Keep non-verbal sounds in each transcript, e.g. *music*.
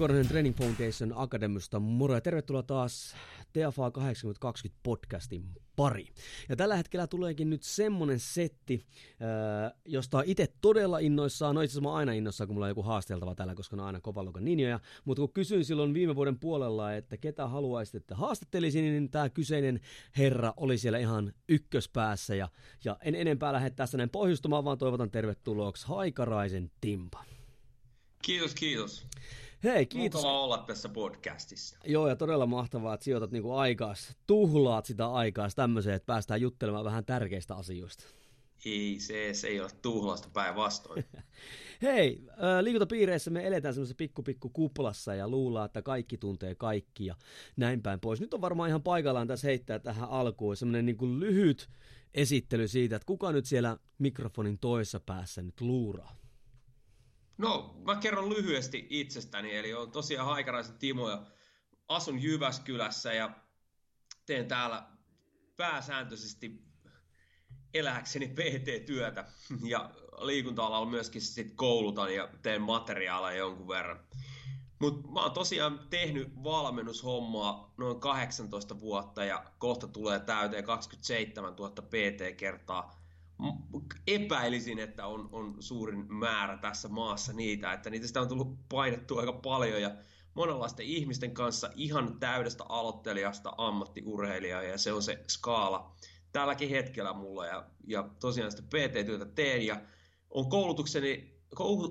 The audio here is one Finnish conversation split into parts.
Korhonen Training Foundation Akademista moro ja tervetuloa taas TFA 8020 podcastin pari. Ja tällä hetkellä tuleekin nyt semmonen setti, äh, josta itse todella innoissaan, no itse asiassa mä aina innoissaan, kun mulla on joku haasteltava täällä, koska ne on aina kovan luokan ninjoja, mutta kun kysyin silloin viime vuoden puolella, että ketä haluaisit, että haastattelisin, niin tämä kyseinen herra oli siellä ihan ykköspäässä, ja, ja en enempää lähde tässä näin pohjustamaan, vaan toivotan tervetulooksi Haikaraisen Timpa. Kiitos, kiitos. Hei, kiitos. Mukava olla tässä podcastissa. Joo, ja todella mahtavaa, että sijoitat niinku aikaa, tuhlaat sitä aikaa tämmöiseen, että päästään juttelemaan vähän tärkeistä asioista. Ei, se, se ei ole tuhlasta päinvastoin. *laughs* Hei, liikuntapiireissä me eletään semmoisessa pikku pikku kuplassa ja luullaan, että kaikki tuntee kaikki ja näin päin pois. Nyt on varmaan ihan paikallaan tässä heittää tähän alkuun semmoinen niin lyhyt esittely siitä, että kuka nyt siellä mikrofonin toisessa päässä nyt luuraa. No, mä kerron lyhyesti itsestäni, eli on tosiaan Haikaraisen Timo ja asun Jyväskylässä ja teen täällä pääsääntöisesti eläkseni PT-työtä ja liikunta-alalla myöskin sit koulutan ja teen materiaaleja jonkun verran. Mutta mä oon tosiaan tehnyt valmennushommaa noin 18 vuotta ja kohta tulee täyteen 27 000 PT-kertaa epäilisin, että on, on suurin määrä tässä maassa niitä, että niitä sitä on tullut painettua aika paljon ja monenlaisten ihmisten kanssa ihan täydestä aloittelijasta ammattiurheilijaa ja se on se skaala tälläkin hetkellä mulla ja, ja tosiaan sitä PT-työtä teen ja on koulutukseni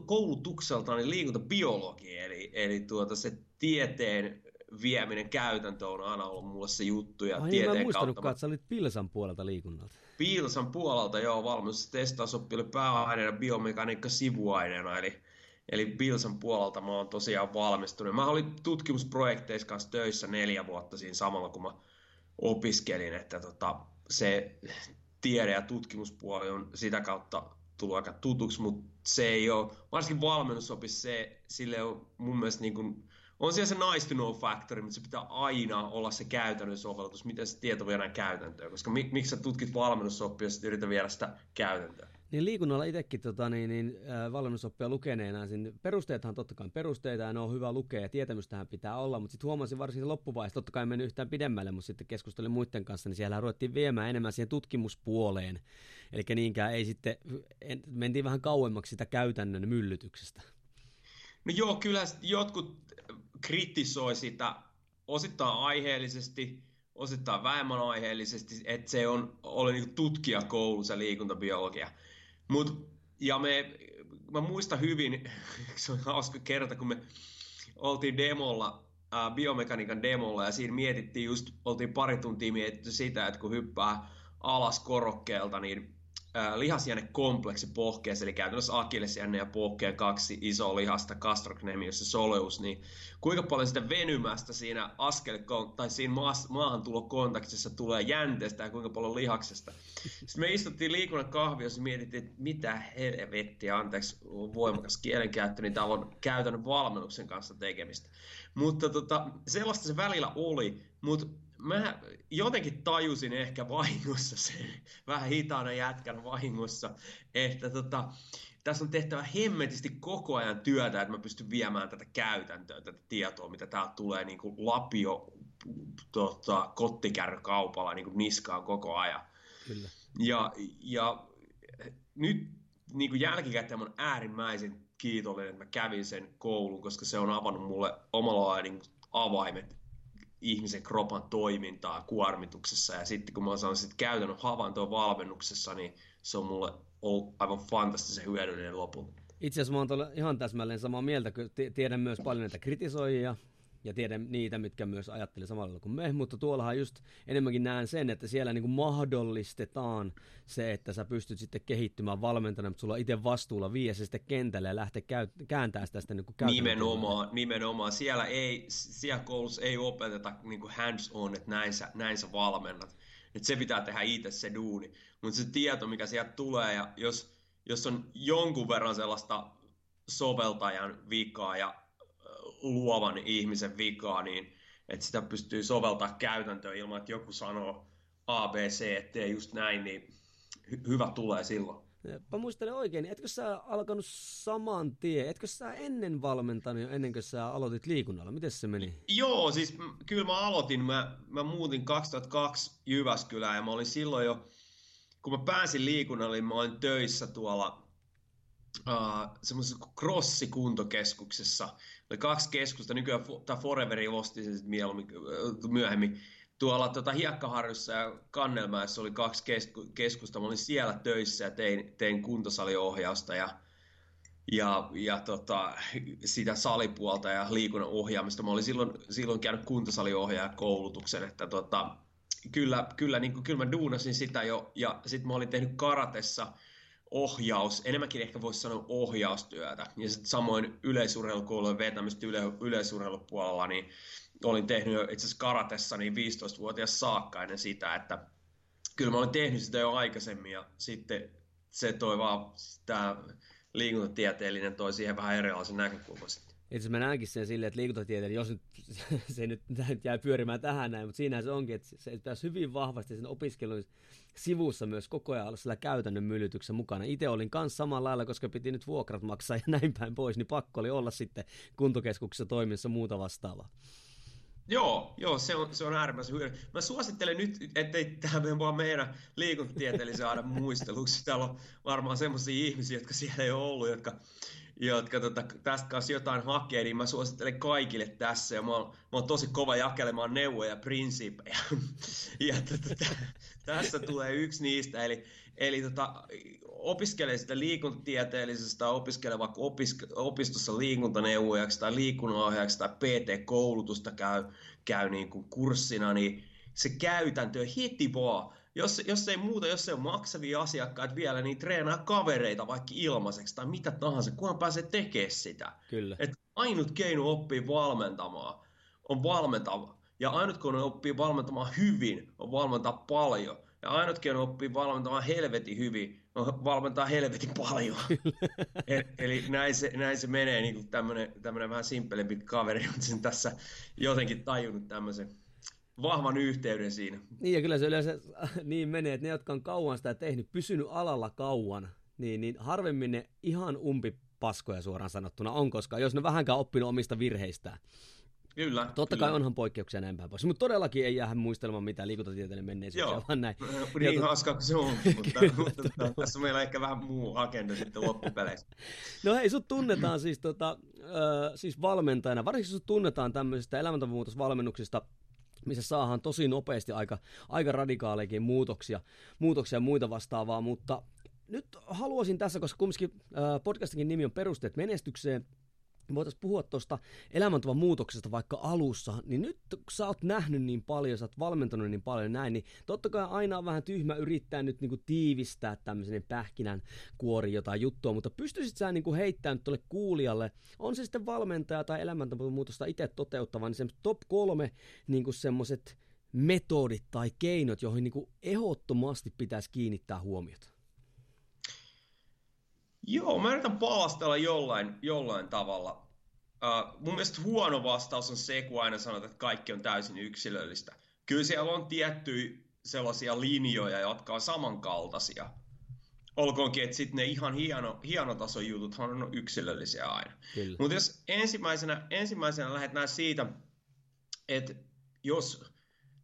koulutukseltani liikuntabiologi, eli, eli tuota se tieteen vieminen käytäntö on aina ollut mulle se juttu. Ja Ai, tieteen mä kautta... että sä olit Pilsan puolelta liikunnalta. Pilsan puolelta, joo, valmennus testausoppi oli pääaineena biomekaniikka sivuaineena, eli, eli Pilsan puolelta mä oon tosiaan valmistunut. Mä olin tutkimusprojekteissa kanssa töissä neljä vuotta siinä samalla, kun mä opiskelin, että tota, se tiede- ja tutkimuspuoli on sitä kautta tullut aika tutuksi, mutta se ei ole, varsinkin valmennusopissa se, sille on mun mielestä niin kuin, on siellä se nice to know factori, mutta se pitää aina olla se käytännön sovellutus, miten se tieto viedään käytäntöön, koska mik, miksi sä tutkit valmennusoppia ja yritä viedä sitä käytäntöön. Niin liikunnalla itsekin tota, niin, niin, äh, valmennusoppia lukeneena, niin perusteethan totta kai perusteita ja ne on hyvä lukea ja tietämystähän pitää olla, mutta sitten huomasin varsinkin loppuvaiheessa, totta kai en mennyt yhtään pidemmälle, mutta sitten keskustelin muiden kanssa, niin siellä ruvettiin viemään enemmän siihen tutkimuspuoleen. Eli niinkään ei sitten, en, mentiin vähän kauemmaksi sitä käytännön myllytyksestä. No joo, kyllä jotkut kritisoi sitä osittain aiheellisesti, osittain vähemmän aiheellisesti, että se on, oli niin tutkijakoulu se liikuntabiologia. Mut, ja me, mä muistan hyvin, *laughs* se on hauska kerta, kun me oltiin demolla, ää, biomekaniikan demolla, ja siinä mietittiin just, oltiin pari tuntia mietitty sitä, että kun hyppää alas korokkeelta, niin lihasjännekompleksi pohkeessa, eli käytännössä akillesjänne ja pohkeen kaksi isoa lihasta, gastrocnemius ja soleus, niin kuinka paljon sitä venymästä siinä askel tai siinä maahantulokontaktissa tulee jänteestä ja kuinka paljon lihaksesta. Sitten me istuttiin liikunnan kahviossa ja mietittiin, että mitä helvettiä, anteeksi voimakas kielenkäyttö, niin täällä on käytännön valmennuksen kanssa tekemistä. Mutta tota, sellaista se välillä oli, mutta mä jotenkin tajusin ehkä vahingossa sen, vähän hitaana jätkän vahingossa, että tota, tässä on tehtävä hemmetisti koko ajan työtä, että mä pystyn viemään tätä käytäntöä, tätä tietoa, mitä täältä tulee niin kuin lapio tota, kottikärrykaupalla niin kuin niskaan koko ajan. Kyllä. Ja, ja nyt niin kuin jälkikäteen on äärimmäisen kiitollinen, että mä kävin sen koulun, koska se on avannut mulle omalla lailla niin avaimet ihmisen kropan toimintaa kuormituksessa. Ja sitten kun mä oon saanut käytännön havaintoa valmennuksessa, niin se on mulle ollut aivan fantastisen hyödyllinen lopulta. Itse asiassa mä oon ihan täsmälleen samaa mieltä, kun tiedän myös paljon näitä kritisoijia, ja tiedän niitä, mitkä myös ajattelee samalla kuin me, mutta tuollahan just enemmänkin näen sen, että siellä niin kuin mahdollistetaan se, että sä pystyt sitten kehittymään valmentajana, mutta sulla on itse vastuulla viiä se sitten kentälle ja lähteä käy, kääntää sitä sitten niin Nimenomaan, nimenomaan. Siellä, ei, siellä koulussa ei opeteta niin kuin hands on, että näin sä, näin sä valmennat. Että se pitää tehdä itse se duuni. Mutta se tieto, mikä sieltä tulee, ja jos, jos on jonkun verran sellaista soveltajan vikaa ja luovan ihmisen vikaa, niin että sitä pystyy soveltaa käytäntöön ilman, että joku sanoo ABC, ettei just näin, niin hy- hyvä tulee silloin. Mä muistelen oikein, etkö sä alkanut saman tien, etkö sä ennen valmentanut jo ennen kuin sä aloitit liikunnalla? Miten se meni? Joo, siis kyllä mä aloitin, mä, mä muutin 2002 Jyväskylään ja mä olin silloin jo, kun mä pääsin liikunnalle, niin mä olin töissä tuolla uh, semmoisessa crossikuntokeskuksessa. Oli kaksi keskusta, nykyään tämä Foreveri osti sen mieluummin, myöhemmin. Tuolla tota, Hiekkaharjussa ja Kannelmäessä oli kaksi kesku, keskusta. Mä olin siellä töissä ja tein, tein kuntosaliohjausta ja, ja, ja tota, sitä salipuolta ja liikunnan ohjaamista. Mä olin silloin, silloin käynyt kuntosaliohjaajan koulutuksen, että tota, kyllä, kyllä, niin kuin, kyllä mä duunasin sitä jo. Ja sitten mä olin tehnyt karatessa – ohjaus, enemmänkin ehkä voisi sanoa ohjaustyötä. Ja sitten samoin yleisurheilukoulujen vetämistä yle, yleisurheilupuolella, niin olin tehnyt jo itse asiassa karatessa niin 15-vuotias saakka ennen sitä, että kyllä mä olin tehnyt sitä jo aikaisemmin ja sitten se toi vaan, tämä liikuntatieteellinen toi siihen vähän erilaisen näkökulman sitten. Itse mä näenkin sen silleen, että liikuntatieteellinen, jos nyt, *laughs* se nyt, nyt jää pyörimään tähän näin, mutta siinähän se onkin, että se pitäisi hyvin vahvasti sen opiskelun sivussa myös koko ajan olla sillä käytännön myllytyksen mukana. Itse olin kanssa samalla lailla, koska piti nyt vuokrat maksaa ja näin päin pois, niin pakko oli olla sitten kuntokeskuksessa toiminnassa muuta vastaavaa. Joo, joo, se on, se on äärimmäisen hyvä. Mä suosittelen nyt, ettei tämä mene vaan meidän liikuntatieteellisen aina muisteluksi. Täällä on varmaan semmoisia ihmisiä, jotka siellä ei ole ollut, jotka jotka tota, tästä kanssa jotain hakee, niin mä suosittelen kaikille tässä. Ja mä oon, mä oon tosi kova jakelemaan neuvoja ja prinsiipejä. *laughs* ja tota, tässä tulee yksi niistä. Eli, eli tota, opiskele sitä liikuntatieteellisestä, opiskele vaikka opisk- opistossa liikuntaneuvojaksi tai liikunnanohjaajaksi tai PT-koulutusta käy, käy niin kuin kurssina, niin se käytäntö heti vaan jos, jos ei muuta, jos ei ole maksavia asiakkaita vielä, niin treenaa kavereita vaikka ilmaiseksi tai mitä tahansa, kunhan pääsee tekemään sitä. Kyllä. Et ainut keino oppii valmentamaan on valmentaa. Ja ainut keino oppii valmentamaan hyvin on valmentaa paljon. Ja ainut keino oppii valmentamaan helvetin hyvin on valmentaa helvetin paljon. *laughs* *laughs* eli, eli näin se, näin se menee, niin tämmöinen vähän simppelempi kaveri on sen tässä jotenkin tajunnut tämmöisen vahvan yhteyden siinä. Niin ja kyllä se yleensä *laughs* niin menee, että ne, jotka on kauan sitä tehnyt, pysynyt alalla kauan, niin, niin harvemmin ne ihan umpi paskoja suoraan sanottuna on, koska jos ne vähänkään oppinut omista virheistään. Kyllä. Totta kyllä. kai onhan poikkeuksia näin päin pois, mutta todellakin ei jää muistelemaan mitään liikuntatieteellinen menneisyyksiä, vaan näin. *laughs* Niin ja kuin se on, *laughs* mutta, mutta tässä meillä on ehkä vähän muu agenda sitten loppupeleissä. No hei, sut tunnetaan siis, tota, äh, siis valmentajana, varsinkin sut tunnetaan tämmöisistä elämäntapamuutosvalmennuksista, missä saadaan tosi nopeasti aika, aika radikaalejakin muutoksia, muutoksia ja muita vastaavaa, mutta nyt haluaisin tässä, koska kumminkin äh, podcastinkin nimi on Perusteet menestykseen, voitaisiin puhua tuosta elämäntavan muutoksesta vaikka alussa, niin nyt kun sä oot nähnyt niin paljon, sä oot valmentanut niin paljon näin, niin totta kai aina on vähän tyhmä yrittää nyt niinku tiivistää tämmöisen pähkinän kuori jotain juttua, mutta pystyisit sä niinku heittämään tuolle kuulijalle, on se sitten valmentaja tai elämäntavan muutosta itse toteuttava, niin se top kolme niinku semmoiset metodit tai keinot, joihin niinku ehdottomasti pitäisi kiinnittää huomiota. Joo, mä yritän palastella jollain, jollain tavalla. Uh, mun mielestä huono vastaus on se, kun aina sanot, että kaikki on täysin yksilöllistä. Kyllä siellä on tiettyjä sellaisia linjoja, jotka on samankaltaisia. Olkoonkin, että sitten ne ihan hieno, hienotason jutut on yksilöllisiä aina. Mutta jos ensimmäisenä, ensimmäisenä lähdetään siitä, että jos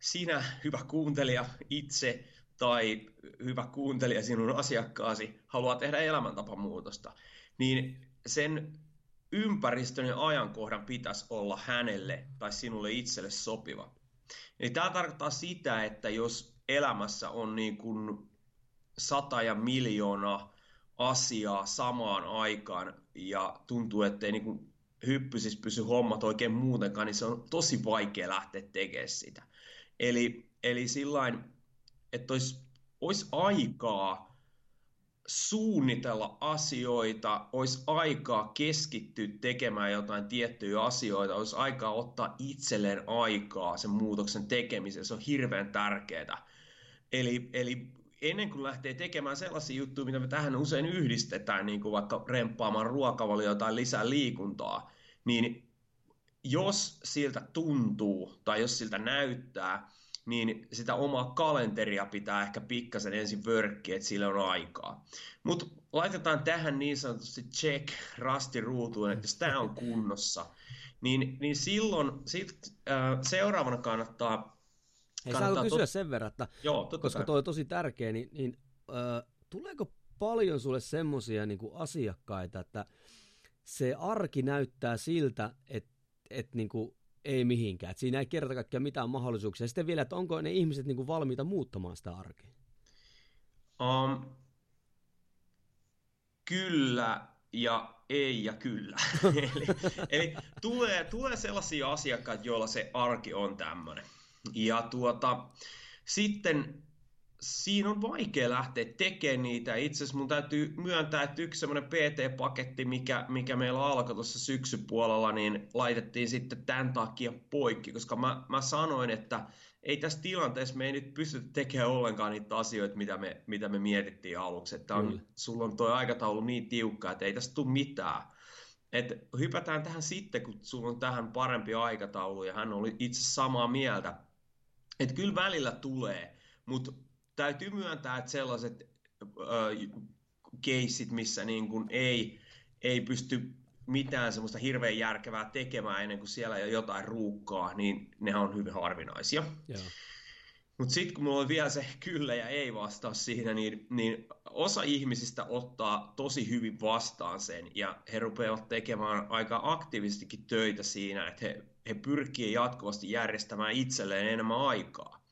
sinä, hyvä kuuntelija, itse tai hyvä kuuntelija sinun asiakkaasi haluaa tehdä elämäntapamuutosta, niin sen ympäristön ja ajankohdan pitäisi olla hänelle tai sinulle itselle sopiva. Eli tämä tarkoittaa sitä, että jos elämässä on niin kuin sata ja miljoona asiaa samaan aikaan ja tuntuu, ettei niin kuin hyppysissä pysy hommat oikein muutenkaan, niin se on tosi vaikea lähteä tekemään sitä. Eli, eli sillain, että olisi, olisi aikaa suunnitella asioita, olisi aikaa keskittyä tekemään jotain tiettyjä asioita, olisi aikaa ottaa itselleen aikaa sen muutoksen tekemiseen, se on hirveän tärkeää. Eli, eli ennen kuin lähtee tekemään sellaisia juttuja, mitä me tähän usein yhdistetään, niin kuin vaikka remppaamaan ruokavalioa tai lisää liikuntaa, niin jos siltä tuntuu tai jos siltä näyttää, niin sitä omaa kalenteria pitää ehkä pikkasen ensin vörkkiä, että sillä on aikaa. Mutta laitetaan tähän niin sanotusti check rasti ruutuun, että jos tämä on kunnossa, niin, niin silloin sit, äh, seuraavana kannattaa... Ei saanko kysyä tot... sen verran, että Joo, koska toi on tosi tärkeä, niin, niin äh, tuleeko paljon sulle semmoisia niin asiakkaita, että se arki näyttää siltä, että et, niin ei mihinkään. Et siinä ei kerta kaikkiaan mitään mahdollisuuksia. Sitten vielä, että onko ne ihmiset niin kuin valmiita muuttamaan sitä arkea? Um, kyllä ja ei ja kyllä. *laughs* eli eli tulee, tulee sellaisia asiakkaita, joilla se arki on tämmöinen. Ja tuota, sitten siinä on vaikea lähteä tekemään niitä. Itse asiassa mun täytyy myöntää, että yksi semmoinen PT-paketti, mikä, mikä meillä alkoi tuossa syksypuolella, niin laitettiin sitten tämän takia poikki, koska mä, mä sanoin, että ei tässä tilanteessa me ei nyt pystytä tekemään ollenkaan niitä asioita, mitä me, mitä me mietittiin aluksi. Että on, mm. sulla on tuo aikataulu niin tiukka, että ei tästä tule mitään. Et hypätään tähän sitten, kun sulla on tähän parempi aikataulu, ja hän oli itse samaa mieltä. Että kyllä välillä tulee, mutta täytyy myöntää, että sellaiset keissit, missä niin kuin ei, ei pysty mitään semmoista hirveän järkevää tekemään ennen kuin siellä jo jotain ruukkaa, niin ne on hyvin harvinaisia. Mutta sitten kun mulla on vielä se kyllä ja ei vastaa siinä, niin, niin osa ihmisistä ottaa tosi hyvin vastaan sen ja he rupeavat tekemään aika aktiivistikin töitä siinä, että he, he pyrkii jatkuvasti järjestämään itselleen enemmän aikaa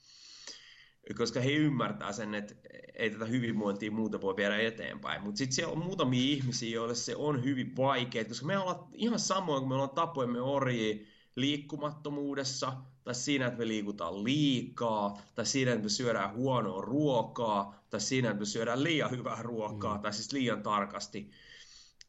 koska he ymmärtää sen, että ei tätä hyvinvointia muuta voi viedä eteenpäin. Mutta sitten siellä on muutamia ihmisiä, joille se on hyvin vaikea, koska me ollaan ihan samoin kuin me ollaan tapojemme orjia liikkumattomuudessa, tai siinä, että me liikutaan liikaa, tai siinä, että me syödään huonoa ruokaa, tai siinä, että me syödään liian hyvää ruokaa, mm. tai siis liian tarkasti.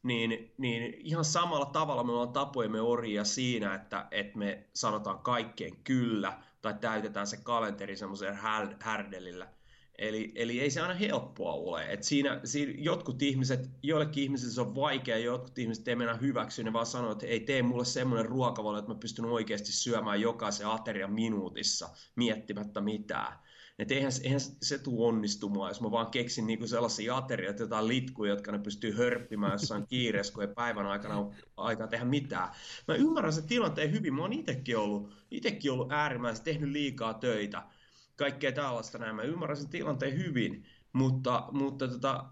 Niin, niin ihan samalla tavalla me ollaan tapojemme orjia siinä, että, että me sanotaan kaikkeen kyllä, tai täytetään se kalenteri semmoisella härdelillä. Eli, eli ei se aina helppoa ole. Et siinä, siinä jotkut ihmiset, joillekin ihmisille se on vaikea, jotkut ihmiset ei mennä hyväksyä, ne vaan sanoo, että ei tee mulle semmoinen ruokavalio, että mä pystyn oikeasti syömään jokaisen aterian minuutissa miettimättä mitään. Että eihän, eihän se tule onnistumaan, jos mä vaan keksin niinku sellaisia aterioita, jotain litkuja, jotka ne pystyy hörppimään jossain *laughs* kiireessä, kun ei päivän aikana ole aikaa tehdä mitään. Mä ymmärrän sen tilanteen hyvin. Mä oon itekin ollut, itekin ollut äärimmäisen, tehnyt liikaa töitä, kaikkea tällaista näin. Mä ymmärrän sen tilanteen hyvin. Mutta, mutta tota,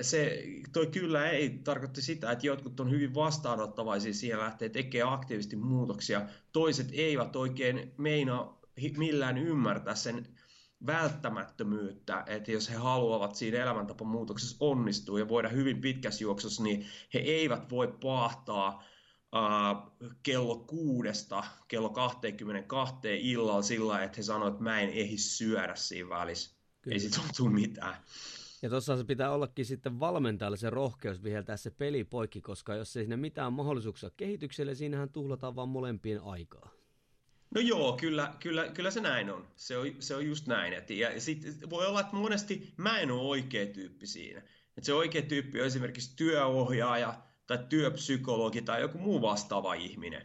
se, toi kyllä ei tarkoitti sitä, että jotkut on hyvin vastaanottavaisia siihen lähtee tekemään aktiivisesti muutoksia. Toiset eivät oikein meinaa millään ymmärtää sen välttämättömyyttä, että jos he haluavat siinä elämäntapamuutoksessa onnistua ja voida hyvin pitkässä juoksussa, niin he eivät voi pahtaa Uh, kello kuudesta kello 22 illalla sillä että he sanoivat, että mä en ehdi syödä siinä välissä. Kyllä. Ei sit tule mitään. Ja tuossa se pitää ollakin sitten valmentajalle se rohkeus viheltää se peli poikki, koska jos ei sinne mitään mahdollisuuksia kehitykselle, siinähän tuhlataan vaan molempien aikaa. No joo, kyllä, kyllä, kyllä se näin on. Se on, se on just näin. Et, ja sit voi olla, että monesti mä en ole oikea tyyppi siinä. Et se oikea tyyppi on esimerkiksi työohjaaja tai työpsykologi tai joku muu vastaava ihminen.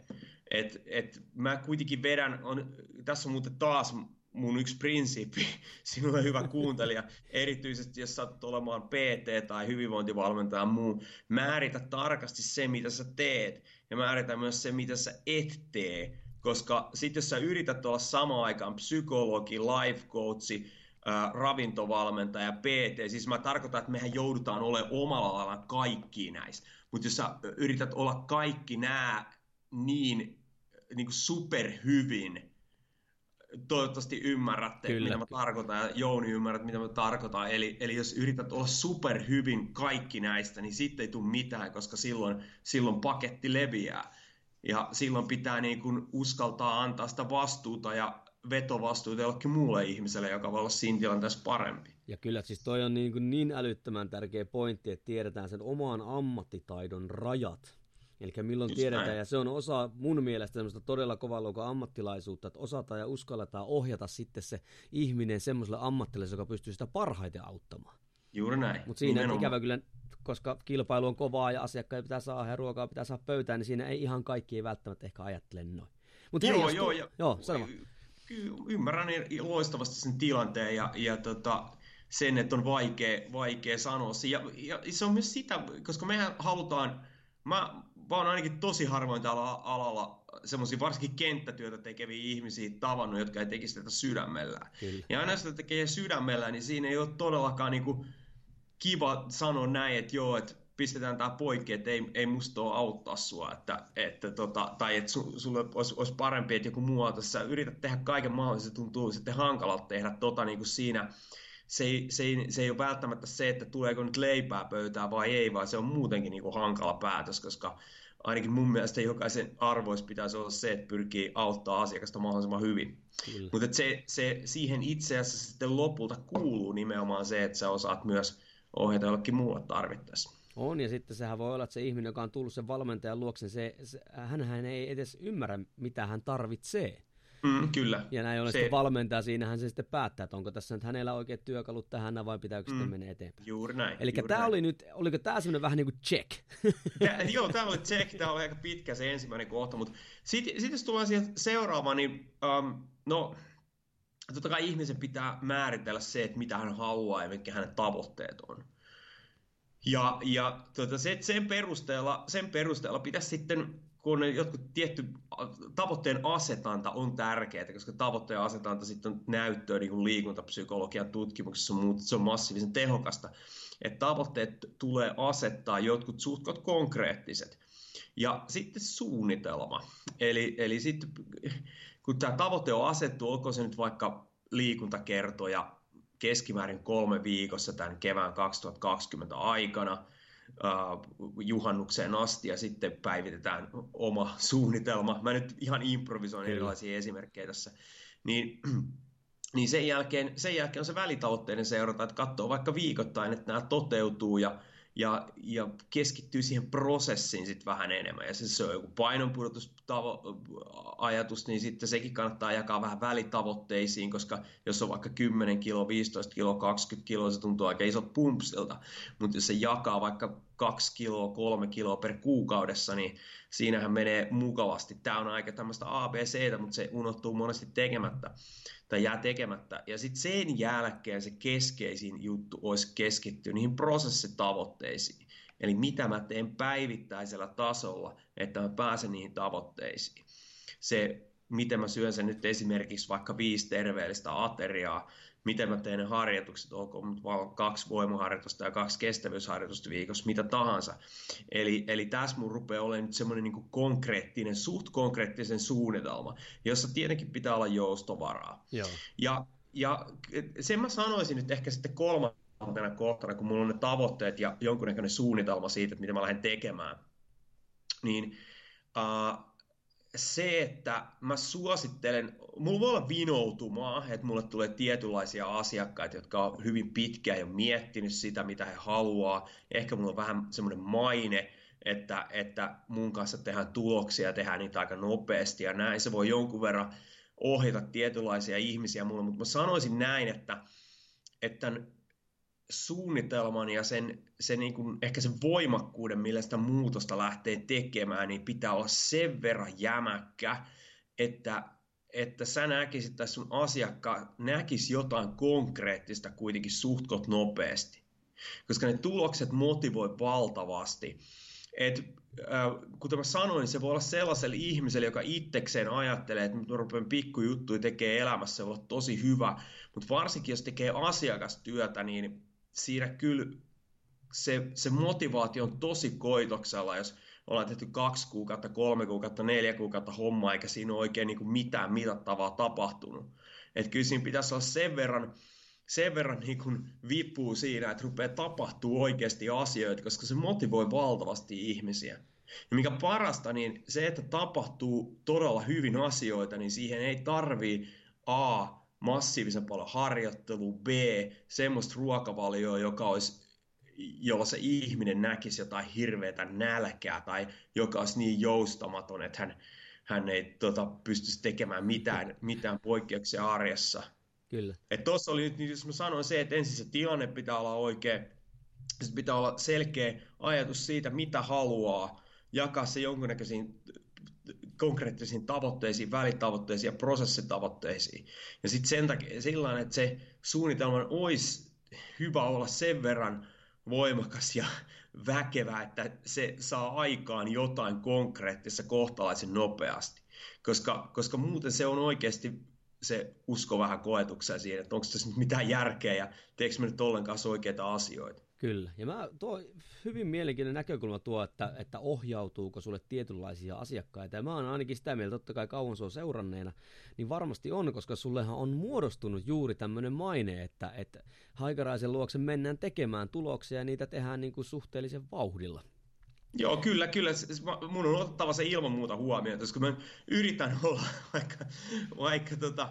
Et, et mä kuitenkin vedän, on, tässä on muuten taas mun yksi prinsiippi, *laughs* sinulle hyvä kuuntelija, erityisesti jos satut olemaan PT tai hyvinvointivalmentaja muu, määritä tarkasti se, mitä sä teet, ja määritä myös se, mitä sä et tee, koska sitten jos sä yrität olla samaan aikaan psykologi, life coachi, ravintovalmentaja, PT, siis mä tarkoitan, että mehän joudutaan olemaan omalla lailla kaikki näistä. Mutta jos sä yrität olla kaikki nämä niin, niin kuin superhyvin, toivottavasti ymmärrätte, Kyllä. mitä mä tarkoitan, ja Jouni ymmärrät, mitä mä tarkoitan. Eli, eli jos yrität olla superhyvin kaikki näistä, niin sitten ei tule mitään, koska silloin, silloin paketti leviää. Ja silloin pitää niin kuin uskaltaa antaa sitä vastuuta ja vetovastuuta jollekin muulle ihmiselle, joka voi olla siinä tilanteessa parempi. Ja kyllä siis toi on niin, kuin niin älyttömän tärkeä pointti, että tiedetään sen oman ammattitaidon rajat. Eli milloin Just tiedetään, näin. ja se on osa mun mielestä semmoista todella kovaa ammattilaisuutta, että osataan ja uskalletaan ohjata sitten se ihminen semmoiselle ammattilaiselle, joka pystyy sitä parhaiten auttamaan. Juuri näin. Mutta siinä Nimenomaan. ikävä kyllä, koska kilpailu on kovaa ja asiakkaita pitää saada ja ruokaa pitää saada pöytään, niin siinä ei ihan kaikki ei välttämättä ehkä ajattele noin. Mut joo, hei, joo, tu- joo, joo, sano ymmärrän loistavasti sen tilanteen ja, ja tota, sen, että on vaikea, vaikea sanoa. Ja, ja se on myös sitä, koska mehän halutaan, mä, mä oon ainakin tosi harvoin tällä alalla semmoisia varsinkin kenttätyötä tekeviä ihmisiä tavannut, jotka ei tekisi tätä sydämellään. Kyllä. Ja aina sitä tekee sydämellään, niin siinä ei ole todellakaan niinku kiva sanoa näin, että joo, että pistetään tämä poikki, että ei, ei musta ole auttaa sua, että, että tota, tai että su, sulle olisi, olisi parempi, että joku muu tässä yrität tehdä kaiken mahdollisen, se tuntuu sitten hankalalta tehdä tota niin kuin siinä, se ei, se, ei, se ei ole välttämättä se, että tuleeko nyt leipää pöytään vai ei, vaan se on muutenkin niin kuin hankala päätös, koska ainakin mun mielestä jokaisen arvois pitäisi olla se, että pyrkii auttaa asiakasta mahdollisimman hyvin. Mutta se, se, siihen itse asiassa sitten lopulta kuuluu nimenomaan se, että sä osaat myös ohjata jollekin muulle tarvittaessa. On, ja sitten sehän voi olla, että se ihminen, joka on tullut sen valmentajan luokse, se, se, hän ei edes ymmärrä, mitä hän tarvitsee. Mm, kyllä. Ja näin ollen se... valmentaja, siinähän se sitten päättää, että onko tässä nyt hänellä oikeat työkalut tähän vai pitääkö mm. sitten mennä eteenpäin. Juuri näin. Eli tämä oli nyt, oliko tämä semmoinen vähän niin kuin *laughs* check? Tää, joo, tämä oli check, tämä oli aika pitkä se ensimmäinen kohta, mutta sitten sit jos tulee siihen seuraavaan, niin um, no, totta kai ihmisen pitää määritellä se, että mitä hän haluaa ja mitkä hänen tavoitteet on. Ja, ja tuota, se, sen, perusteella, sen perusteella pitäisi sitten, kun jotkut tietty tavoitteen asetanta on tärkeää, koska tavoitteen asetanta sitten on näyttöä niin kuin liikuntapsykologian tutkimuksessa, mutta se on massiivisen tehokasta, että tavoitteet tulee asettaa jotkut suhtkot konkreettiset. Ja sitten suunnitelma. Eli, eli sitten kun tämä tavoite on asettu, onko se nyt vaikka liikuntakertoja keskimäärin kolme viikossa tämän kevään 2020 aikana uh, juhannukseen asti ja sitten päivitetään oma suunnitelma. Mä nyt ihan improvisoin Kyllä. erilaisia esimerkkejä tässä. Niin, *clears throat* niin sen, jälkeen, sen jälkeen on se välitavoitteiden seurata, että katsoo vaikka viikoittain, että nämä toteutuu ja ja, ja keskittyy siihen prosessiin sitten vähän enemmän. Ja se, se on joku painonpudotusajatus, niin sitten sekin kannattaa jakaa vähän välitavoitteisiin, koska jos on vaikka 10 kilo, 15 kilo, 20 kilo, se tuntuu aika isot pumpsilta. Mutta jos se jakaa vaikka 2 kiloa, 3 kiloa per kuukaudessa, niin siinähän menee mukavasti. Tämä on aika tämmöistä ABCtä, mutta se unohtuu monesti tekemättä tai jää tekemättä. Ja sitten sen jälkeen se keskeisin juttu olisi keskittyä niihin prosessitavoitteisiin. Eli mitä mä teen päivittäisellä tasolla, että mä pääsen niihin tavoitteisiin. Se, miten mä syön sen nyt esimerkiksi vaikka viisi terveellistä ateriaa, miten mä teen ne harjoitukset, onko vaan kaksi voimaharjoitusta ja kaksi kestävyysharjoitusta viikossa, mitä tahansa. Eli, eli tässä mun rupeaa olemaan nyt semmoinen niin konkreettinen, suht konkreettisen suunnitelma, jossa tietenkin pitää olla joustovaraa. Joo. Ja, ja sen mä sanoisin nyt ehkä sitten kolmantena kohtana, kun mulla on ne tavoitteet ja jonkunnäköinen suunnitelma siitä, että mitä mä lähden tekemään, niin uh, se, että mä suosittelen, mulla voi olla vinoutumaa, että mulle tulee tietynlaisia asiakkaita, jotka on hyvin pitkään jo miettinyt sitä, mitä he haluaa. Ehkä mulla on vähän semmoinen maine, että, että mun kanssa tehdään tuloksia tehdään niitä aika nopeasti ja näin. Se voi jonkun verran ohjata tietynlaisia ihmisiä mulle, mutta mä sanoisin näin, että, että suunnitelman ja sen, sen niin kuin, ehkä sen voimakkuuden, millä sitä muutosta lähtee tekemään, niin pitää olla sen verran jämäkkä, että, että sä näkisit tai sun asiakkaan näkisi jotain konkreettista kuitenkin suhtkot nopeasti. Koska ne tulokset motivoi valtavasti. Et, äh, kuten mä sanoin, se voi olla sellaiselle ihmiselle, joka itsekseen ajattelee, että mä rupean pikkujuttuja tekee elämässä, se voi olla tosi hyvä. Mutta varsinkin jos tekee asiakastyötä, niin siinä kyllä se, se motivaatio on tosi koitoksella, jos ollaan tehty kaksi kuukautta, kolme kuukautta, neljä kuukautta hommaa, eikä siinä ole oikein niin kuin mitään mitattavaa tapahtunut. Että kyllä siinä pitäisi olla sen verran, sen verran niin kuin vipuu siinä, että rupeaa tapahtuu oikeasti asioita, koska se motivoi valtavasti ihmisiä. Ja mikä parasta, niin se, että tapahtuu todella hyvin asioita, niin siihen ei tarvii A, massiivisen paljon harjoittelua, B, semmoista ruokavalioa, joka olisi jolla se ihminen näkisi jotain hirveätä nälkää tai joka olisi niin joustamaton, että hän, hän ei tota, pystyisi tekemään mitään, mitään poikkeuksia arjessa. Kyllä. Tuossa oli nyt, niin jos mä sanoin se, että ensin se tilanne pitää olla oikein, sitten pitää olla selkeä ajatus siitä, mitä haluaa, jakaa se jonkunnäköisiin konkreettisiin tavoitteisiin, välitavoitteisiin ja prosessitavoitteisiin. Ja sitten sen takia sillä että se suunnitelman olisi hyvä olla sen verran voimakas ja *laughs* väkevä, että se saa aikaan jotain konkreettista kohtalaisen nopeasti. Koska, koska muuten se on oikeasti se usko vähän koetukseen siihen, että onko tässä nyt mitään järkeä ja teekö me nyt ollenkaan oikeita asioita. Kyllä, ja mä tuo hyvin mielenkiintoinen näkökulma tuo, että, että ohjautuuko sulle tietynlaisia asiakkaita, ja mä oon ainakin sitä mieltä, totta kai kauan se on seuranneena, niin varmasti on, koska sullehan on muodostunut juuri tämmöinen maine, että, että haikaraisen luokse mennään tekemään tuloksia, ja niitä tehdään niin kuin suhteellisen vauhdilla. Joo, kyllä, kyllä. Mun on otettava se ilman muuta huomioon, koska mä yritän olla *laughs* vaikka, vaikka tota,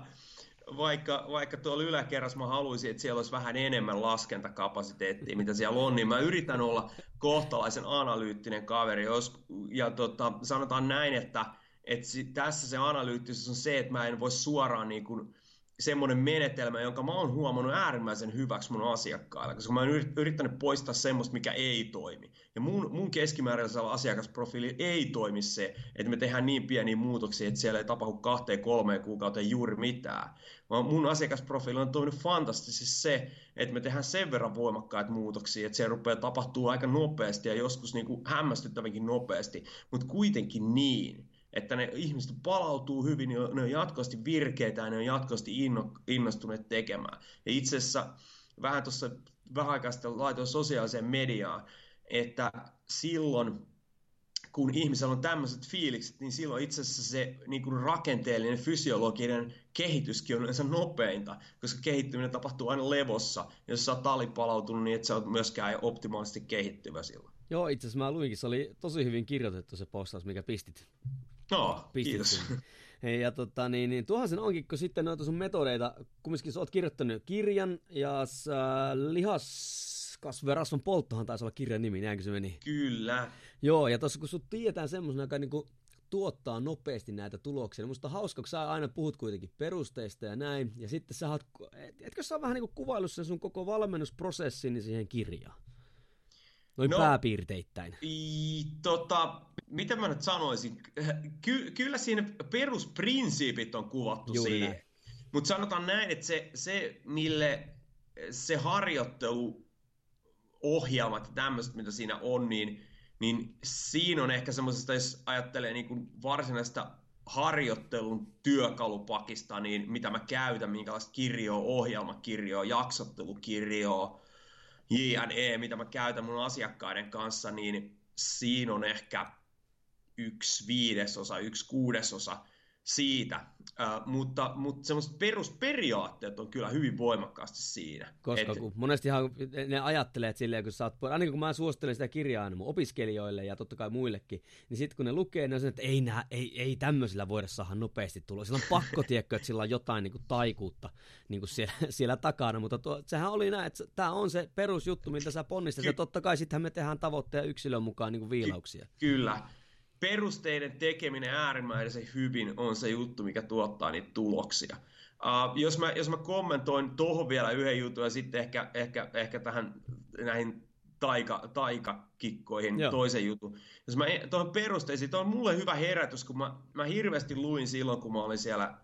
vaikka, vaikka tuolla yläkerrassa mä haluaisin, että siellä olisi vähän enemmän laskentakapasiteettia, mitä siellä on, niin mä yritän olla kohtalaisen analyyttinen kaveri. Jos, ja tota, sanotaan näin, että, että tässä se analyyttisyys on se, että mä en voi suoraan niin kuin, semmoinen menetelmä, jonka mä oon huomannut äärimmäisen hyväksi mun asiakkailla, koska mä oon yrittänyt poistaa semmoista, mikä ei toimi. Ja mun, mun keskimääräisellä asiakasprofiili ei toimi se, että me tehdään niin pieniä muutoksia, että siellä ei tapahdu kahteen kolmeen kuukauteen juuri mitään. Vaan mun asiakasprofiili on toiminut fantastisesti se, että me tehdään sen verran voimakkaita muutoksia, että se rupeaa tapahtuu aika nopeasti ja joskus niin kuin hämmästyttävänkin nopeasti, mutta kuitenkin niin, että ne ihmiset palautuu hyvin, ne on jatkuvasti virkeitä ja ne on jatkuvasti innostuneet tekemään. Ja itse asiassa vähän tuossa vähän aikaa sitten laitoin sosiaaliseen mediaan, että silloin kun ihmisellä on tämmöiset fiilikset, niin silloin itse asiassa se niin kuin rakenteellinen fysiologinen kehityskin on yleensä nopeinta, koska kehittyminen tapahtuu aina levossa. Jos sä oot talipalautunut, niin et sä oot myöskään optimaalisesti kehittyvä silloin. Joo, itse asiassa mä luinkin, se oli tosi hyvin kirjoitettu se postaus, mikä pistit No, kiitos. *laughs* Hei, ja tota, niin, niin, tuohan sen onkin, kun sitten noita sun metodeita, kumminkin sä oot kirjoittanut kirjan, ja sä, lihas kasverasvan polttohan taisi olla kirjan nimi, näinkö se meni? Kyllä. Joo, ja tuossa kun sut tiedetään semmoisena, joka niinku tuottaa nopeasti näitä tuloksia, niin musta hauska, kun sä aina puhut kuitenkin perusteista ja näin, ja sitten sä oot, etkö sä vähän niinku kuvailut sen sun koko valmennusprosessin niin siihen kirjaan? Noin no, pääpiirteittäin. I, tota, mitä mä nyt sanoisin? Ky- kyllä siinä perusprinsiipit on kuvattu Juuri siihen. Mutta sanotaan näin, että se, se, mille se harjoittelu ohjelmat ja tämmöiset, mitä siinä on, niin, niin siinä on ehkä semmoisesta, jos ajattelee niin kuin varsinaista harjoittelun työkalupakista, niin mitä mä käytän, minkälaista kirjoa, ohjelmakirjoa, jaksottelukirjoa, JNE, mitä mä käytän mun asiakkaiden kanssa, niin siinä on ehkä yksi viidesosa, yksi kuudesosa siitä, uh, mutta, mutta semmoiset perusperiaatteet on kyllä hyvin voimakkaasti siinä. Koska Et... kun monestihan ne ajattelee, että silleen, kun sä oot, ainakin kun mä suosittelen sitä kirjaa mun opiskelijoille ja totta kai muillekin, niin sitten kun ne lukee, ne on että ei, nää, ei, ei tämmöisillä voida saada nopeasti tulla. Sillä on pakko, tiedätkö, että sillä on jotain niin kuin taikuutta niin kuin *laughs* siellä, siellä takana, mutta tuo, sehän oli näin, että tämä on se perusjuttu, mitä sä ponnistat, Ky- ja totta kai sittenhän me tehdään tavoitteja yksilön mukaan niin kuin viilauksia. Ky- kyllä, perusteiden tekeminen äärimmäisen hyvin on se juttu, mikä tuottaa niitä tuloksia. Uh, jos, mä, jos mä kommentoin tuohon vielä yhden jutun ja sitten ehkä, ehkä, ehkä tähän näihin taika, taikakikkoihin Joo. toisen jutun. Jos mä tuohon perusteisiin, on mulle hyvä herätys, kun mä, mä hirveästi luin silloin, kun mä olin siellä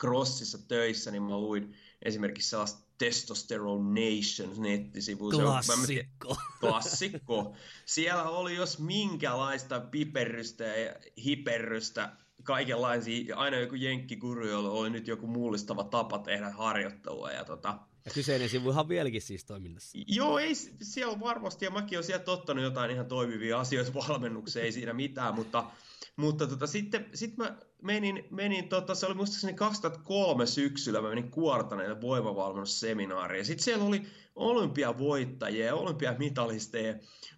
Crossissa töissä, niin mä luin esimerkiksi sellaista Testosterone Nation nettisivu. Klassikko. *laughs* klassikko. Siellä oli jos minkälaista piperrystä ja hiperrystä, kaikenlaisia, aina joku jenkkikuru, jolla oli nyt joku mullistava tapa tehdä harjoittelua. Ja tota, Ja kyseinen sivuhan vieläkin siis toiminnassa. Joo, ei siellä on varmasti, ja mäkin olen sieltä ottanut jotain ihan toimivia asioita valmennukseen, ei siinä mitään, mutta, mutta tota, sitten sit mä menin, menin tota, se oli muistaakseni 2003 syksyllä, mä menin Kuortaneelle voimavalmennusseminaariin, sitten siellä oli olympiavoittajia ja olympiamitalisteja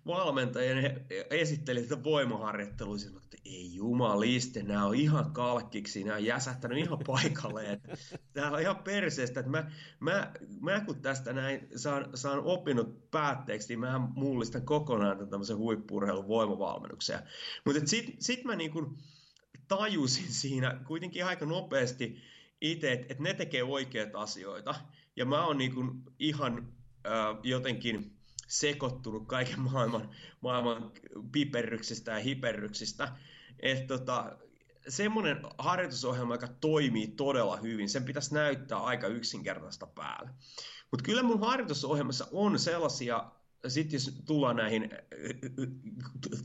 valmentajia, ne esitteli tätä voimaharjoittelua, että ei jumaliste, nämä on ihan kalkkiksi, nämä on jäsähtänyt ihan paikalleen. Tämä on ihan perseestä, että mä, mä, mä kun tästä näin saan, saan oppinut päätteeksi, niin mä mullistan kokonaan tämmöisen huippurheilun voimavalmennuksen. Mutta sitten sit mä niin kuin tajusin *laughs* siinä kuitenkin aika nopeasti itse, että, että ne tekee oikeita asioita. Ja mä oon niin ihan äh, jotenkin sekoittunut kaiken *laughs* maailman, maailman piperryksistä ja hiperryksistä. Että tota, semmoinen harjoitusohjelma, joka toimii todella hyvin, sen pitäisi näyttää aika yksinkertaista päälle. Mutta kyllä mun harjoitusohjelmassa on sellaisia sitten jos tullaan näihin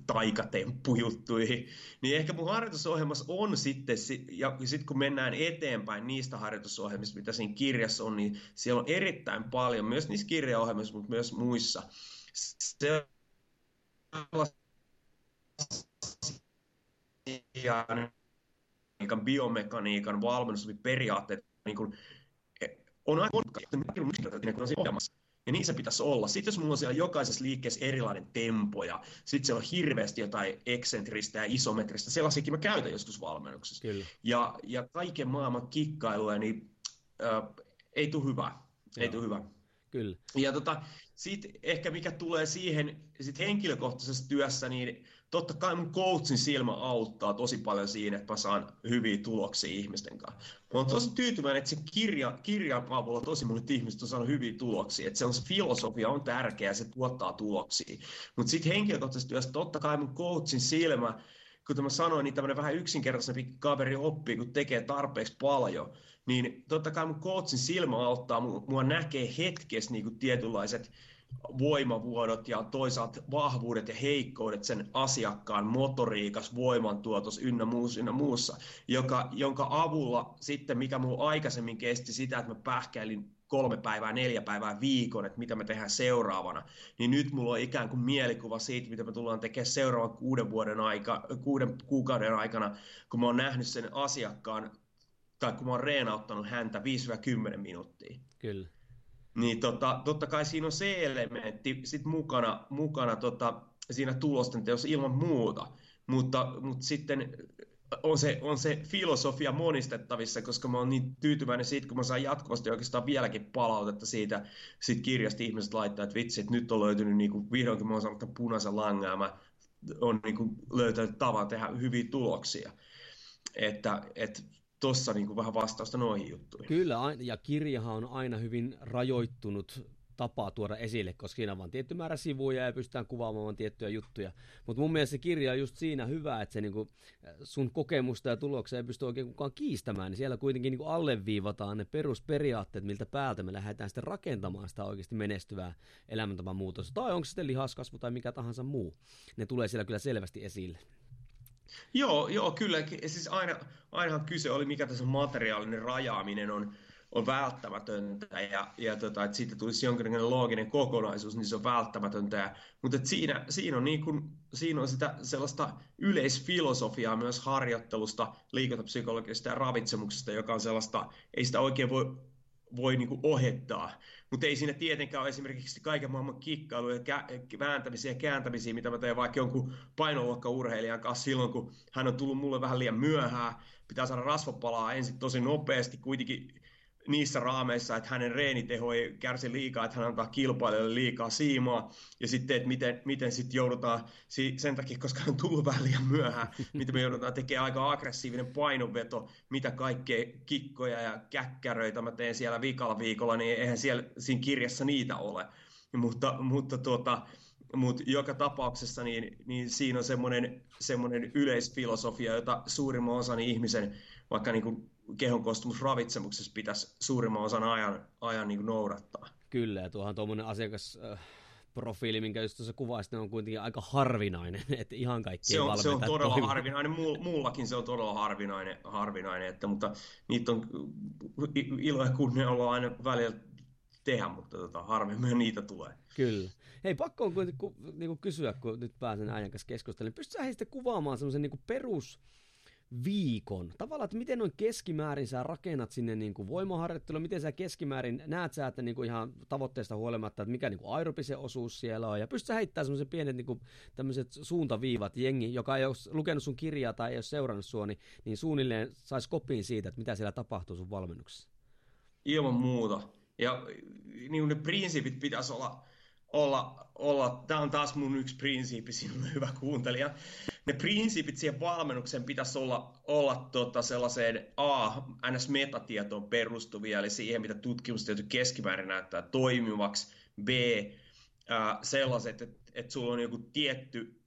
taikatemppujuttuihin, niin ehkä mun harjoitusohjelmassa on sitten, ja sitten kun mennään eteenpäin niistä harjoitusohjelmista, mitä siinä kirjassa on, niin siellä on erittäin paljon, myös niissä kirjaohjelmissa, mutta myös muissa, sellaisia biomekaniikan valmennusperiaatteet, niin kuin, on aika olemassa ja niissä pitäisi olla. Sitten jos mulla on siellä jokaisessa liikkeessä erilainen tempo ja sitten siellä on hirveästi jotain eksentristä ja isometristä, sellaisiakin mä käytän joskus valmennuksessa. Kyllä. Ja, ja kaiken maailman kikkailuja, niin äh, ei tule hyvä. Ei tule hyvä. Kyllä. Ja tota, sitten ehkä mikä tulee siihen sit henkilökohtaisessa työssä, niin totta kai mun coachin silmä auttaa tosi paljon siinä, että mä saan hyviä tuloksia ihmisten kanssa. Mä oon tosi tyytyväinen, että se kirja, kirjan avulla tosi monet ihmiset on saanut hyviä tuloksia. Että se on se filosofia on tärkeä, se tuottaa tuloksia. Mutta sitten henkilökohtaisessa työssä totta kai mun coachin silmä, kuten mä sanoin, niin tämmöinen vähän yksinkertaisempi kaveri oppii, kun tekee tarpeeksi paljon. Niin totta kai mun coachin silmä auttaa mua näkee hetkessä niin kuin tietynlaiset voimavuodot ja toisaalta vahvuudet ja heikkoudet sen asiakkaan motoriikas, voimantuotos ynnä muussa, ynnä muussa, joka, jonka avulla sitten, mikä mulla aikaisemmin kesti sitä, että mä pähkäilin kolme päivää, neljä päivää viikon, että mitä me tehdään seuraavana, niin nyt mulla on ikään kuin mielikuva siitä, mitä me tullaan tekemään seuraavan kuuden, vuoden aika, kuuden kuukauden aikana, kun mä oon nähnyt sen asiakkaan, tai kun mä oon reenauttanut häntä 5-10 minuuttia. Kyllä niin tota, totta kai siinä on se elementti sit mukana, mukana tota, siinä tulosten teossa ilman muuta, mutta, mutta sitten on se, on se filosofia monistettavissa, koska mä oon niin tyytyväinen siitä, kun mä saan jatkuvasti oikeastaan vieläkin palautetta siitä, siitä kirjasta ihmiset laittaa, että vitsi, että nyt on löytynyt niin kuin, vihdoinkin mä oon saanut punaisen langan ja mä oon niin kuin, löytänyt tavan tehdä hyviä tuloksia. Että, että tuossa niin vähän vastausta noihin juttuihin. Kyllä, ja kirjahan on aina hyvin rajoittunut tapa tuoda esille, koska siinä on vain tietty määrä sivuja ja pystytään kuvaamaan tiettyjä juttuja. Mutta mun mielestä se kirja on just siinä hyvä, että se niinku sun kokemusta ja tuloksia ei pysty oikein kukaan kiistämään, niin siellä kuitenkin niinku alleviivataan ne perusperiaatteet, miltä päältä me lähdetään sitten rakentamaan sitä oikeasti menestyvää elämäntapan muutosta. Tai onko se sitten lihaskasvu tai mikä tahansa muu. Ne tulee siellä kyllä selvästi esille. Joo, joo, kyllä. Siis aina, ainahan kyse oli, mikä tässä materiaalinen rajaaminen on, on välttämätöntä ja, ja tota, että siitä tulisi jonkinlainen looginen kokonaisuus, niin se on välttämätöntä. Ja, mutta siinä, siinä, on niin kuin, siinä on sitä sellaista yleisfilosofiaa myös harjoittelusta, liikuntapsykologisesta ja ravitsemuksesta, joka on sellaista, ei sitä oikein voi, voi niin kuin ohettaa. Mutta ei siinä tietenkään ole esimerkiksi kaiken maailman kikkailuja, kä- vääntämisiä ja kääntämisiä, mitä mä teen vaikka jonkun painoluokkaurheilijan kanssa silloin, kun hän on tullut mulle vähän liian myöhään. Pitää saada rasvapalaa ensin tosi nopeasti, kuitenkin niissä raameissa, että hänen reeniteho ei kärsi liikaa, että hän antaa kilpailijoille liikaa siimaa, ja sitten, että miten, miten sitten joudutaan, sen takia, koska hän on tullut vähän liian myöhään, *laughs* miten me joudutaan tekemään aika aggressiivinen painonveto, mitä kaikkea kikkoja ja käkkäröitä mä teen siellä viikalla viikolla, niin eihän siellä siinä kirjassa niitä ole. Mutta, mutta tuota, mutta joka tapauksessa niin, niin siinä on semmoinen, semmoinen yleisfilosofia, jota suurimman osan ihmisen, vaikka niin kuin kehon koostumus ravitsemuksessa pitäisi suurimman osan ajan, ajan niin noudattaa. Kyllä, ja tuohan tuommoinen asiakas profiili, minkä just tuossa kuvasit, on kuitenkin aika harvinainen, *laughs* että ihan kaikki se on, se on todella toimii. harvinainen, muullakin se on todella harvinainen, harvinainen että, mutta niitä on ilo ja kunnia olla aina välillä tehdä, mutta tota, harvemmin niitä tulee. Kyllä. Hei, pakko on kuitenkin ku, niinku kysyä, kun nyt pääsen äijän kanssa keskustelemaan. Pystytkö heistä kuvaamaan semmoisen niinku perus viikon? Tavallaan, että miten noin keskimäärin sä rakennat sinne niin kuin voimaharjoittelua, miten sä keskimäärin näet sä, että niin kuin ihan tavoitteesta huolimatta, että mikä niin kuin aerobisen osuus siellä on, ja pystyt heittämään semmoisen pienet niin kuin tämmöiset suuntaviivat, jengi, joka ei ole lukenut sun kirjaa tai ei ole seurannut sua, niin, niin suunnilleen saisi kopiin siitä, että mitä siellä tapahtuu sun valmennuksessa. Ilman muuta. Ja niin ne prinsiipit pitäisi olla olla, olla, tämä on taas mun yksi prinsiipi sinulle hyvä kuuntelija. Ne prinsiipit siihen valmennukseen pitäisi olla, olla tota sellaiseen A, ns. metatietoon perustuvia, eli siihen, mitä tutkimustieto keskimäärin näyttää toimivaksi, B, äh, sellaiset, että, että sulla on joku tietty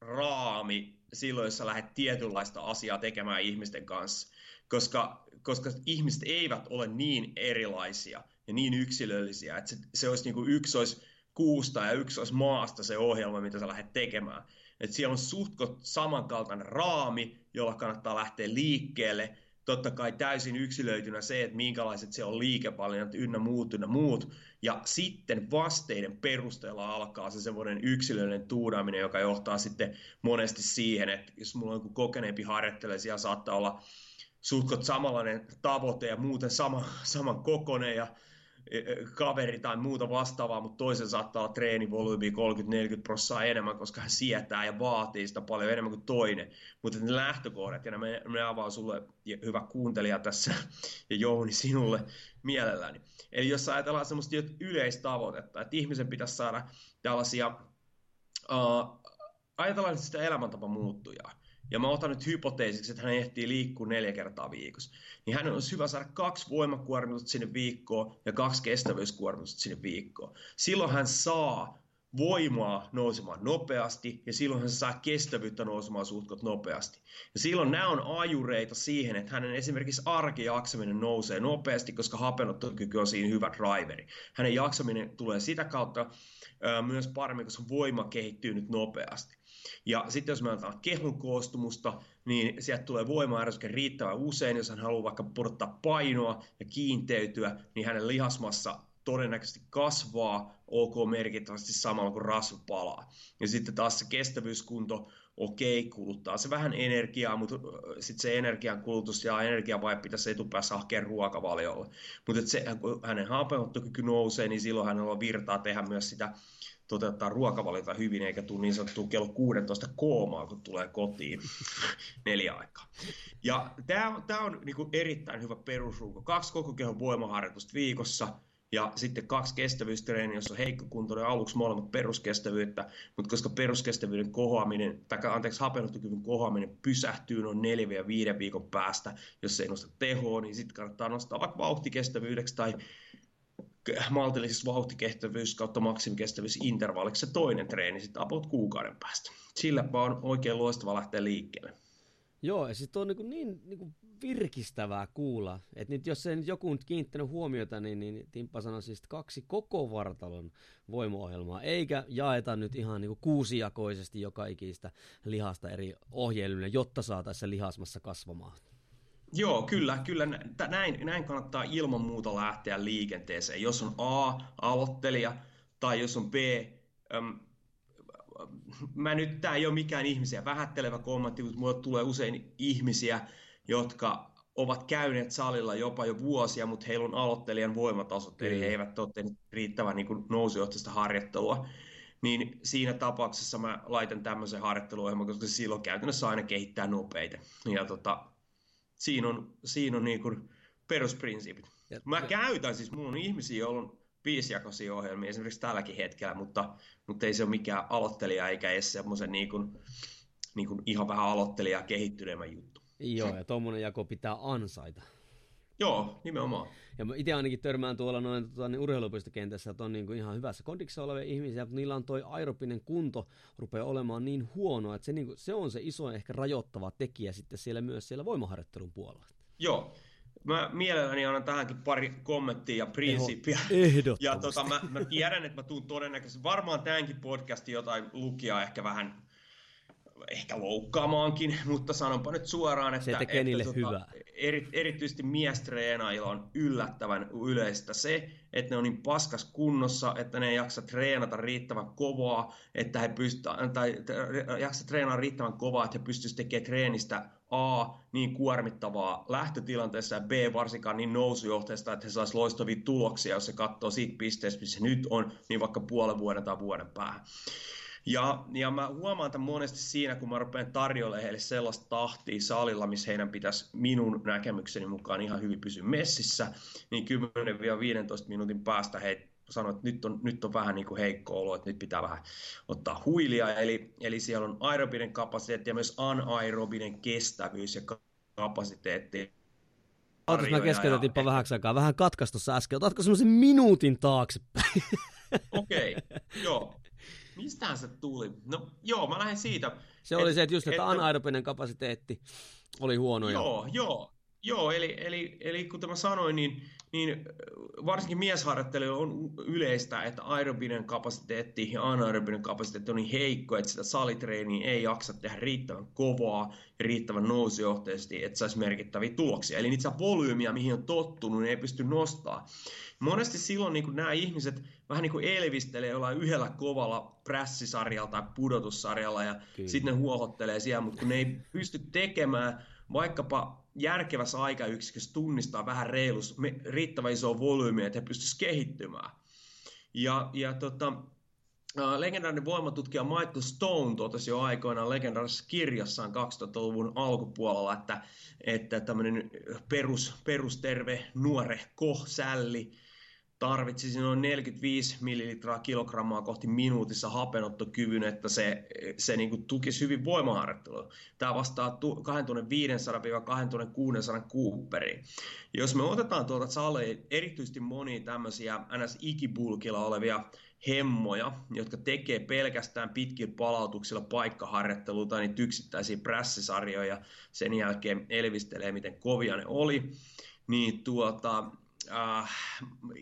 raami silloin, jos sä lähdet tietynlaista asiaa tekemään ihmisten kanssa, koska, koska ihmiset eivät ole niin erilaisia ja niin yksilöllisiä, että se, se olisi niin kuin yksi olisi kuusta ja yksi olisi maasta se ohjelma, mitä sä lähdet tekemään. Et siellä on suhtkot samankaltainen raami, jolla kannattaa lähteä liikkeelle. Totta kai täysin yksilöitynä se, että minkälaiset se on liikevalinnat ynnä muut ynnä muut. Ja sitten vasteiden perusteella alkaa se semmoinen yksilöllinen tuudaaminen, joka johtaa sitten monesti siihen, että jos mulla on joku kokeneempi harjoittelija, siellä saattaa olla suhtkot samanlainen tavoite ja muuten sama, saman kokonen ja kaveri tai muuta vastaavaa, mutta toisen saattaa olla treenivolyymi 30-40 prosenttia enemmän, koska hän sietää ja vaatii sitä paljon enemmän kuin toinen. Mutta ne lähtökohdat, ja nämä me avaan sulle, hyvä kuuntelija tässä, ja Jouni sinulle mielelläni. Eli jos ajatellaan semmoista yleistavoitetta, että ihmisen pitäisi saada tällaisia, uh, ajatellaan sitä elämäntapa muuttujaa, ja mä otan nyt hypoteesiksi, että hän ehtii liikkua neljä kertaa viikossa, niin hän olisi hyvä saada kaksi voimakuormitusta sinne viikkoon ja kaksi kestävyyskuormitusta sinne viikkoon. Silloin hän saa voimaa nousemaan nopeasti ja silloin hän saa kestävyyttä nousemaan suhtkot nopeasti. Ja silloin nämä on ajureita siihen, että hänen esimerkiksi arkijaksaminen nousee nopeasti, koska hapenottokyky on siinä hyvä driveri. Hänen jaksaminen tulee sitä kautta myös paremmin, koska voima kehittyy nyt nopeasti. Ja sitten jos me otetaan kehun koostumusta, niin sieltä tulee voimaärsyke riittävän usein, jos hän haluaa vaikka pudottaa painoa ja kiinteytyä, niin hänen lihasmassa todennäköisesti kasvaa ok merkittävästi samalla kuin rasva palaa. Ja sitten taas se kestävyyskunto, okei, okay, kuluttaa se vähän energiaa, mutta sitten se energian kulutus ja energiavaje pitäisi etupäässä hakea ruokavaliolle. Mutta se, kun hänen hapenottokyky nousee, niin silloin hänellä on virtaa tehdä myös sitä toteuttaa ruokavaliota hyvin, eikä tule niin sanottua kello 16 koomaa, kun tulee kotiin *laughs* neljä aikaa. Ja tämä on, tää on niinku erittäin hyvä perusrunko. Kaksi koko kehon voimaharjoitusta viikossa, ja sitten kaksi kestävyystreeniä, jossa on heikkokuntoinen aluksi molemmat peruskestävyyttä, mutta koska peruskestävyyden kohoaminen, tai anteeksi, hapenottokyvyn kohoaminen pysähtyy noin 4 ja 5 viikon päästä, jos ei nosta tehoa, niin sitten kannattaa nostaa vaikka vauhtikestävyydeksi tai maltillisessa vauhtikehtävyys kautta maksimikestävyysintervalliksi se toinen treeni sitten about kuukauden päästä. Sillä on oikein loistava lähteä liikkeelle. Joo, ja sitten on niin, niin, niin virkistävää kuulla. Että nyt jos ei nyt joku nyt kiinnittänyt huomiota, niin, niin Timppa sanoi siis kaksi koko vartalon voimaohjelmaa, eikä jaeta nyt ihan niin kuusijakoisesti joka ikistä lihasta eri ohjelmille, jotta saataisiin lihasmassa kasvamaan. Joo, kyllä, kyllä. Näin, näin kannattaa ilman muuta lähteä liikenteeseen. Jos on A, aloittelija, tai jos on B, äm, mä nyt, tää ei ole mikään ihmisiä vähättelevä kommentti, mutta mulle tulee usein ihmisiä, jotka ovat käyneet salilla jopa jo vuosia, mutta heillä on aloittelijan voimatasot, eli he eivät ole tehneet riittävän niin nousujohtaista harjoittelua. Niin siinä tapauksessa mä laitan tämmöisen harjoitteluohjelman, koska silloin käytännössä aina kehittää nopeita. Ja tota, siinä on, siinä on niin kuin perusprinsiipit. Ja, Mä ja... käytän siis, mulla on ihmisiä, joilla on viisijakoisia ohjelmia esimerkiksi tälläkin hetkellä, mutta, mutta ei se ole mikään aloittelija eikä edes semmoisen niin kuin, niin kuin ihan vähän aloittelija kehittyneemmän juttu. Joo, ja tuommoinen jako pitää ansaita. Joo, nimenomaan. Ja itse ainakin törmään tuolla noin tota, niin urheilupistokentässä, että on niin kuin ihan hyvässä kondiksessa olevia ihmisiä, mutta niillä on toi aeropinen kunto rupeaa olemaan niin huono, että se, niin kuin, se on se iso ehkä rajoittava tekijä sitten siellä myös siellä voimaharjoittelun puolella. Joo, mä mielelläni annan tähänkin pari kommenttia ja prinsiippiä. Ja tota, mä, mä tiedän, että mä tuun todennäköisesti, varmaan tämänkin podcastin jotain lukijaa ehkä vähän ehkä loukkaamaankin, mutta sanonpa nyt suoraan, että, se tekee että niille tota, hyvää. Eri, erityisesti miestreenailla on yllättävän yleistä se, että ne on niin paskas kunnossa, että ne ei jaksa treenata riittävän kovaa, että he pystyt, tai jaksa treenata riittävän kovaa, että he pystyisivät tekemään treenistä A, niin kuormittavaa lähtötilanteessa ja B, varsinkaan niin nousujohteesta, että he saisivat loistavia tuloksia, jos se katsoo siitä pisteestä, missä nyt on, niin vaikka puolen vuoden tai vuoden päähän. Ja, ja mä huomaan tämän monesti siinä, kun mä rupean tarjoamaan heille sellaista tahtia salilla, missä heidän pitäisi minun näkemykseni mukaan ihan hyvin pysyä messissä, niin 10-15 minuutin päästä he sanoivat, että nyt on, nyt on vähän niin kuin heikko olo, että nyt pitää vähän ottaa huilia. Eli, eli siellä on aerobinen kapasiteetti ja myös anaerobinen kestävyys ja kapasiteetti. Ootas, mä keskeytettiinpä ja... vähäksi aikaa. Vähän katkaistussa äsken. Otatko semmoisen minuutin taaksepäin? Okei, okay, *laughs* joo. Mistähän se tuli? No joo, mä lähden siitä. Se et, oli se, että just, että, että anaerobinen kapasiteetti oli huono. Joo, joo. Joo, eli, eli, eli kuten mä sanoin, niin, niin varsinkin miesharjoittelu on yleistä, että aerobinen kapasiteetti ja anaerobinen kapasiteetti on niin heikko, että sitä salitreeniä ei jaksa tehdä riittävän kovaa ja riittävän nousujohteisesti, että saisi merkittäviä tuloksia. Eli niitä volyymiä, mihin on tottunut, niin ei pysty nostaa. Monesti silloin niin nämä ihmiset vähän niin kuin elvistelee jollain yhdellä kovalla prässisarjalla tai pudotussarjalla ja sitten ne huohottelee siellä, mutta kun ne ei pysty tekemään vaikkapa järkevässä aikayksikössä tunnistaa vähän reilus, riittävän iso volyymi, että he pystyisivät kehittymään. Ja, ja tota, legendaarinen voimatutkija Michael Stone totesi jo aikoinaan legendaarisessa kirjassaan 2000-luvun alkupuolella, että, että tämmöinen perus, perusterve nuorehko sälli tarvitsisi noin 45 millilitraa kilogrammaa kohti minuutissa hapenottokyvyn, että se, se niin tukisi hyvin voimaharjoittelua. Tämä vastaa 2500-2600 kuupperiin. Jos me otetaan tuolta saleen erityisesti monia tämmöisiä NS-ikibulkilla olevia hemmoja, jotka tekee pelkästään pitkillä palautuksilla paikkaharjoittelua tai niitä yksittäisiä prässisarjoja, sen jälkeen elvistelee, miten kovia ne oli, niin tuota, äh,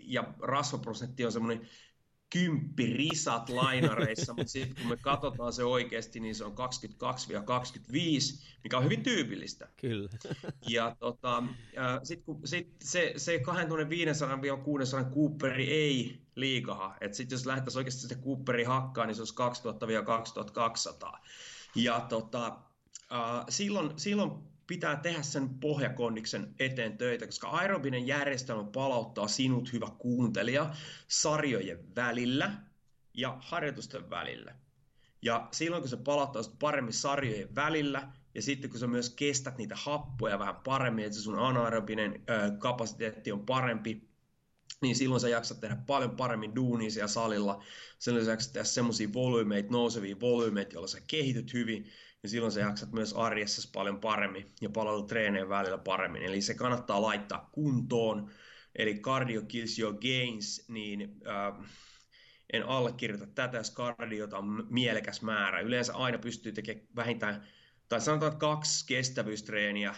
ja rasvaprosentti on semmoinen kymppi risat lainareissa, mutta sitten kun me katsotaan se oikeasti, niin se on 22-25, mikä on hyvin tyypillistä. Kyllä. Ja tota, sitten kun sit se, se 2500-600 Cooperi ei liikaha, että sitten jos lähdettäisiin oikeasti se Cooperi hakkaan, niin se olisi 2000-2200. Ja tota, äh, silloin, silloin pitää tehdä sen pohjakondiksen eteen töitä, koska aerobinen järjestelmä palauttaa sinut, hyvä kuuntelija, sarjojen välillä ja harjoitusten välillä. Ja silloin kun se palauttaa paremmin sarjojen välillä, ja sitten kun sä myös kestät niitä happoja vähän paremmin, että se sun anaerobinen ö, kapasiteetti on parempi, niin silloin sä jaksat tehdä paljon paremmin duunia siellä salilla. Sä jaksat tehdä semmoisia volyymeita, nousevia volyymeita, joilla sä kehityt hyvin niin silloin sä jaksat myös arjessa paljon paremmin ja palautu treeneen välillä paremmin. Eli se kannattaa laittaa kuntoon. Eli cardio kills your gains, niin äh, en allekirjoita tätä, jos kardiota on mielekäs määrä. Yleensä aina pystyy tekemään vähintään, tai sanotaan kaksi kestävyystreeniä äh,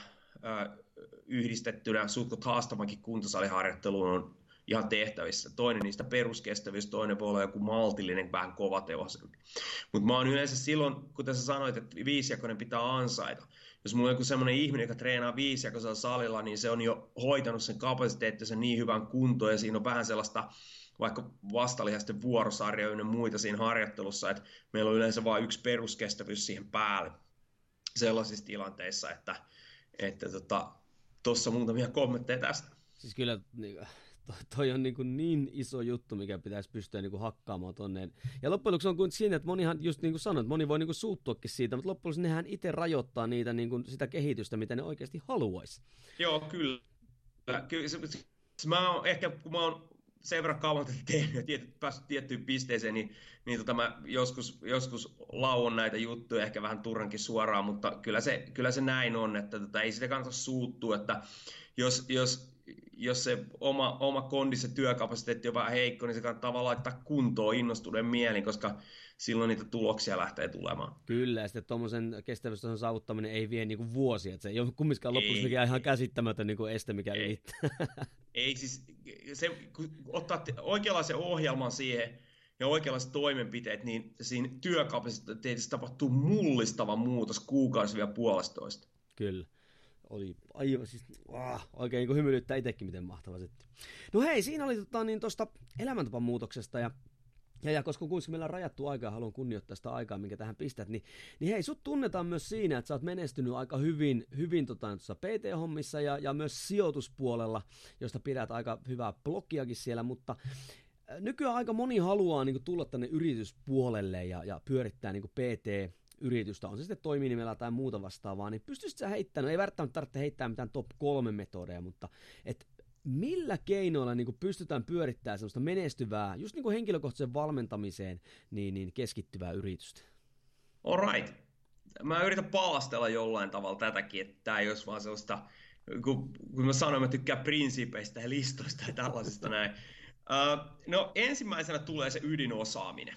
yhdistettynä sutkot haastavankin kuntosaliharjoitteluun on ihan tehtävissä. Toinen niistä peruskestävyys, toinen voi olla joku maltillinen, vähän kovatehoisempi. Mutta mä oon yleensä silloin, kuten sä sanoit, että viisijakoinen pitää ansaita. Jos mulla on joku semmoinen ihminen, joka treenaa viisijakoisella salilla, niin se on jo hoitanut sen kapasiteettinsa niin hyvän kuntoon ja siinä on vähän sellaista vaikka vastalihasten vuorosarjoja ja muita siinä harjoittelussa, että meillä on yleensä vain yksi peruskestävyys siihen päälle sellaisissa tilanteissa, että että tota, muutamia kommentteja tästä. Siis kyllä niin, toi, toi on niin, kuin niin iso juttu, mikä pitäisi pystyä niin kuin hakkaamaan tonne. Ja loppujen lopuksi on kuin siinä, että monihan, just niin kuin sanoit, moni voi niin kuin suuttuakin siitä, mutta loppujen lopuksi nehän itse rajoittaa niitä, niin kuin sitä kehitystä, mitä ne oikeasti haluaisi. Joo, kyllä. kyllä se, se, mä oon, ehkä kun mä oon sen verran kauan tehnyt ja tiety, päässyt tiettyyn pisteeseen, niin, niin tota mä joskus, joskus lauon näitä juttuja ehkä vähän turhankin suoraan, mutta kyllä se, kyllä se näin on, että tota, ei sitä kannata suuttua, että jos, jos jos se oma, oma kondi, se työkapasiteetti on vähän heikko, niin se kannattaa vaan laittaa kuntoon innostuneen mielin, koska silloin niitä tuloksia lähtee tulemaan. Kyllä, ja sitten tuommoisen kestävyystason saavuttaminen ei vie niinku vuosia, että se ei ole kumminkaan lopuksi mikään ihan käsittämätön niinku este, mikä ei. ylittää. *laughs* Ei siis, se, kun ottaa oikeanlaisen ohjelman siihen, ja oikeanlaiset toimenpiteet, niin siinä työkapasiteetissa tapahtuu mullistava muutos kuukausi vielä puolestoista. Kyllä. Oli aivan siis, ah, oikein niin hymyilyttää itsekin, miten mahtava setti. No hei, siinä oli tota, niin tuosta elämäntapan muutoksesta ja ja, ja koska kuitenkin meillä on rajattu aikaa, haluan kunnioittaa sitä aikaa, minkä tähän pistät, niin, niin hei, sut tunnetaan myös siinä, että sä oot menestynyt aika hyvin, hyvin tota, PT-hommissa ja, ja myös sijoituspuolella, josta pidät aika hyvää blogiakin siellä, mutta äh, nykyään aika moni haluaa niin kuin, tulla tänne yrityspuolelle ja, ja pyörittää niin kuin PT, yritystä, on se sitten toiminimellä tai muuta vastaavaa, niin pystyisit sä heittämään, no ei välttämättä tarvitse heittää mitään top kolme metodeja, mutta et millä keinoilla niin kuin pystytään pyörittämään sellaista menestyvää, just niin henkilökohtaisen valmentamiseen, niin, niin keskittyvää yritystä? Alright. Mä yritän palastella jollain tavalla tätäkin, että tämä ei olisi vaan sellaista, kun, kun mä sanoin, mä tykkään prinsiipeistä ja listoista ja tällaisista näin. Uh, no ensimmäisenä tulee se ydinosaaminen.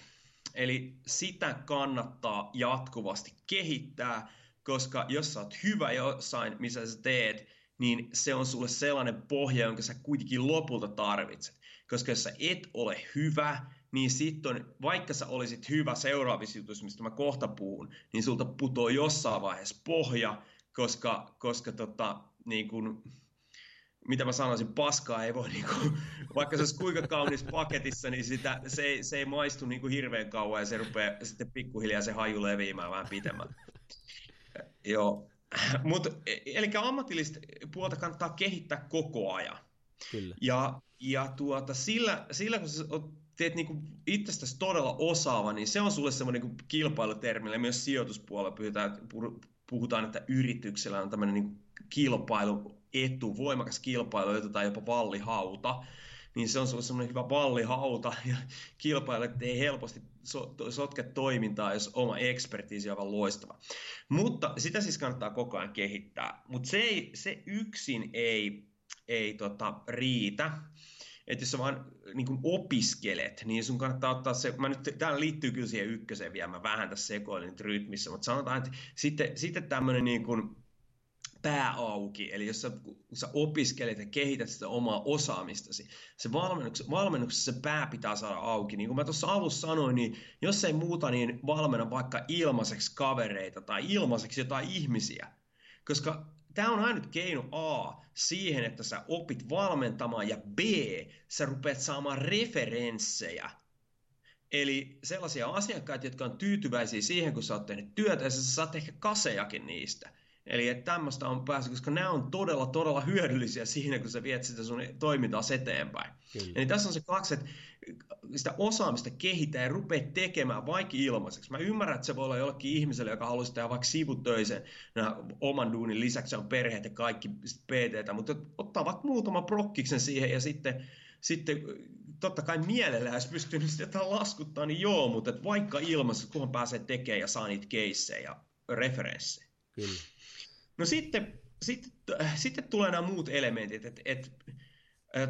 Eli sitä kannattaa jatkuvasti kehittää, koska jos sä oot hyvä jossain, missä sä teet, niin se on sulle sellainen pohja, jonka sä kuitenkin lopulta tarvitset. Koska jos sä et ole hyvä, niin sitten vaikka sä olisit hyvä seuraavissa jutuissa, mistä mä kohta puhun, niin sulta putoo jossain vaiheessa pohja, koska, koska tota, niin kun, mitä mä sanoisin, paskaa ei voi, niin kuin, vaikka se olisi kuinka kaunis paketissa, niin sitä, se, ei, se ei maistu niin kuin hirveän kauan ja se rupeaa sitten pikkuhiljaa se haju leviämään vähän pitemmän. Joo, mutta eli ammatillista puolta kannattaa kehittää koko ajan. Kyllä. Ja, ja tuota, sillä, sillä kun sä teet niinku itsestäsi todella osaava, niin se on sulle semmoinen niinku kilpailutermi, myös sijoituspuolella puhutaan, puhutaan, että yrityksellä on tämmöinen niinku kilpailuetu, voimakas kilpailuetu tai jopa vallihauta, niin se on semmoinen hyvä vallihauta *laughs* ja kilpailijat ei helposti so, sotke toimintaa, jos oma ekspertiisi on aivan loistava. Mutta sitä siis kannattaa koko ajan kehittää. Mutta se, se yksin ei, ei tota, riitä. Että jos sä vaan niin kun opiskelet, niin sun kannattaa ottaa se, mä nyt, täällä liittyy kyllä siihen ykköseen vielä, mä vähän tässä sekoilin nyt rytmissä, mutta sanotaan, että sitten, sitten tämmöinen niin kuin, pää auki, eli jos sä, kun sä opiskelet ja kehität sitä omaa osaamistasi, se valmennuksessa, valmennuksessa se pää pitää saada auki. Niin kuin mä tuossa alussa sanoin, niin jos ei muuta, niin valmenna vaikka ilmaiseksi kavereita tai ilmaiseksi jotain ihmisiä. Koska tämä on ainut keino A siihen, että sä opit valmentamaan ja B, sä rupeat saamaan referenssejä Eli sellaisia asiakkaita, jotka on tyytyväisiä siihen, kun sä oot tehnyt työtä, ja sä saat ehkä kasejakin niistä. Eli että tämmöistä on päässyt, koska nämä on todella, todella hyödyllisiä siinä, kun sä viet sitä sun toimintaa eteenpäin. Kyllä. Eli tässä on se kaksi, että sitä osaamista kehittää ja rupeaa tekemään vaikka ilmaiseksi. Mä ymmärrän, että se voi olla jollekin ihmiselle, joka haluaisi tehdä vaikka sivutöisen oman duunin lisäksi on perheet ja kaikki pt mutta ottaa vaikka muutama prokkiksen siihen ja sitten, sitten totta kai mielellä, jos pystyy niin sitä laskuttaa, niin joo, mutta että vaikka ilmassa, kunhan pääsee tekemään ja saa niitä keissejä ja referenssejä. Kyllä. No sitten, sitten, sitten tulee nämä muut elementit, että et,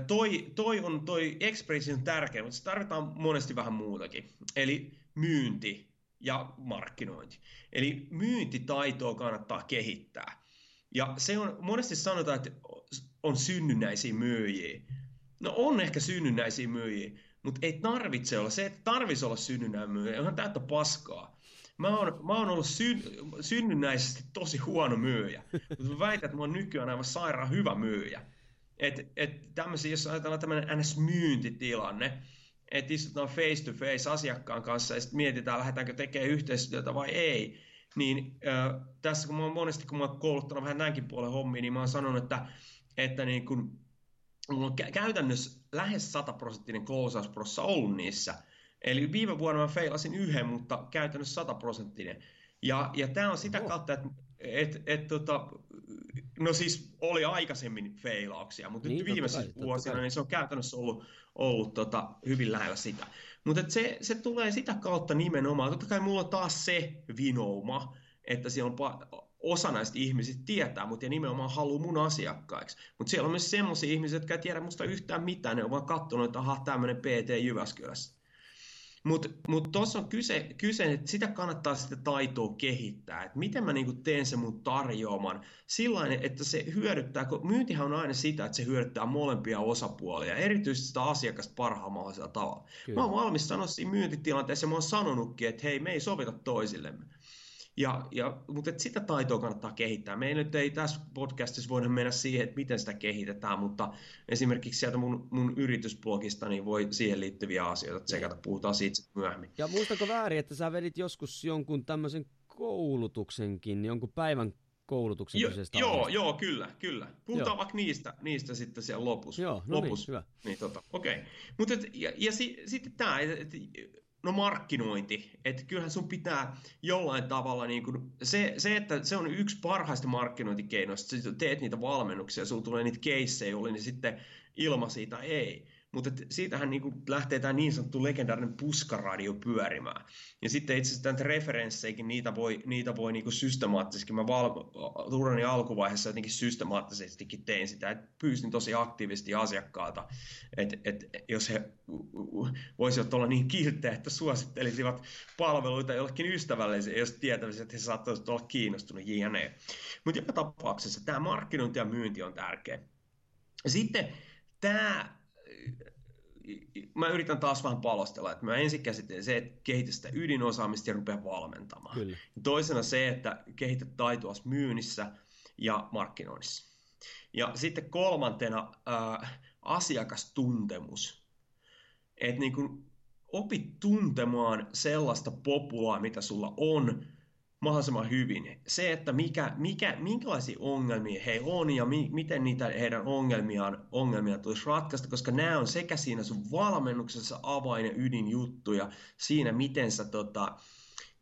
toi, toi on toi expression tärkeä, mutta se tarvitaan monesti vähän muutakin. Eli myynti ja markkinointi. Eli myyntitaitoa kannattaa kehittää. Ja se on, monesti sanotaan, että on synnynnäisiä myyjiä. No on ehkä synnynnäisiä myyjiä, mutta ei tarvitse olla. Se, että tarvitsisi olla synnynnäinen myyjä, on täyttä paskaa. Mä oon, mä oon ollut syn, synnynnäisesti tosi huono myyjä, mutta mä väitän, että mä oon nykyään aivan sairaan hyvä myyjä. Et, et tämmöisiä, jos ajatellaan tämmöinen NS-myyntitilanne, että istutaan face to face asiakkaan kanssa ja sitten mietitään, lähdetäänkö tekemään yhteistyötä vai ei, niin äh, tässä kun mä oon monesti, kun mä oon kouluttanut vähän näinkin puolen hommia, niin mä oon sanonut, että, että niin kun, mulla on käytännössä lähes 100 prosenttinen closeousprossa ollut niissä – Eli viime vuonna mä feilasin yhden, mutta käytännössä sataprosenttinen. Ja, ja tämä on sitä kautta, että et, et, tota, no siis oli aikaisemmin feilauksia, mutta niin, nyt viimeisenä vuosina niin se on käytännössä ollut, ollut tota, hyvin lähellä sitä. Mutta se, se tulee sitä kautta nimenomaan. Totta kai mulla on taas se vinouma, että siellä on osa näistä ihmisistä tietää mutta ja nimenomaan haluaa mun asiakkaiksi. Mutta siellä on myös semmoisia ihmisiä, jotka ei tiedä musta yhtään mitään, ne on vaan katsonut, että aha, tämmöinen PT Jyväskylässä. Mutta mut tuossa on kyse, kyse, että sitä kannattaa sitten taitoa kehittää. Että miten mä niinku teen sen mun tarjoaman sillä että se hyödyttää, kun myyntihän on aina sitä, että se hyödyttää molempia osapuolia, erityisesti sitä asiakasta parhaan mahdollisella tavalla. Kyllä. Mä oon valmis sanoa siinä myyntitilanteessa, ja mä oon sanonutkin, että hei, me ei sovita toisillemme. Ja, ja, mutta että sitä taitoa kannattaa kehittää. Me ei nyt ei tässä podcastissa voida mennä siihen, että miten sitä kehitetään, mutta esimerkiksi sieltä mun, mun yritysblogista niin voi siihen liittyviä asioita tsekata. Puhutaan siitä myöhemmin. Ja muistako väärin, että sä vedit joskus jonkun tämmöisen koulutuksenkin, jonkun päivän koulutuksen jo, Joo, joo, kyllä, kyllä. Puhutaan joo. vaikka niistä, niistä sitten siellä lopussa. Joo, no niin, lopussa. niin, hyvä. Niin, tota, okei. Okay. Mutta ja, ja si, sitten tämä, että no markkinointi, että kyllähän sun pitää jollain tavalla, niin kuin, se, se, että se on yksi parhaista markkinointikeinoista, että teet niitä valmennuksia, sulla tulee niitä keissejä, oli niin sitten ilma siitä ei. Mutta siitähän niin lähtee tämä niin sanottu legendaarinen puskaradio pyörimään. Ja sitten itse asiassa tämän referensseikin, niitä voi, niitä voi niin systemaattisesti, mä val, urani alkuvaiheessa jotenkin systemaattisestikin tein sitä, että pyysin tosi aktiivisesti asiakkaalta, että, että jos he voisivat olla niin kilttejä, että suosittelisivat palveluita jollekin ystävällisille, jos tietävät, että he saattaisivat olla kiinnostunut jne. Mutta joka tapauksessa tämä markkinointi ja myynti on tärkeä. Sitten tämä mä yritän taas vähän palostella, että mä ensin käsittelen se, että kehitä sitä ydinosaamista ja rupea valmentamaan. Kyllä. Toisena se, että kehitä taitoa myynnissä ja markkinoinnissa. Ja sitten kolmantena äh, asiakastuntemus. Että niin kun opit tuntemaan sellaista populaa, mitä sulla on, mahdollisimman hyvin. Se, että mikä, mikä, minkälaisia ongelmia he on ja mi, miten niitä heidän ongelmiaan, ongelmia tulisi ratkaista, koska nämä on sekä siinä sun valmennuksessa avain- ja ydinjuttuja siinä, miten sä tota,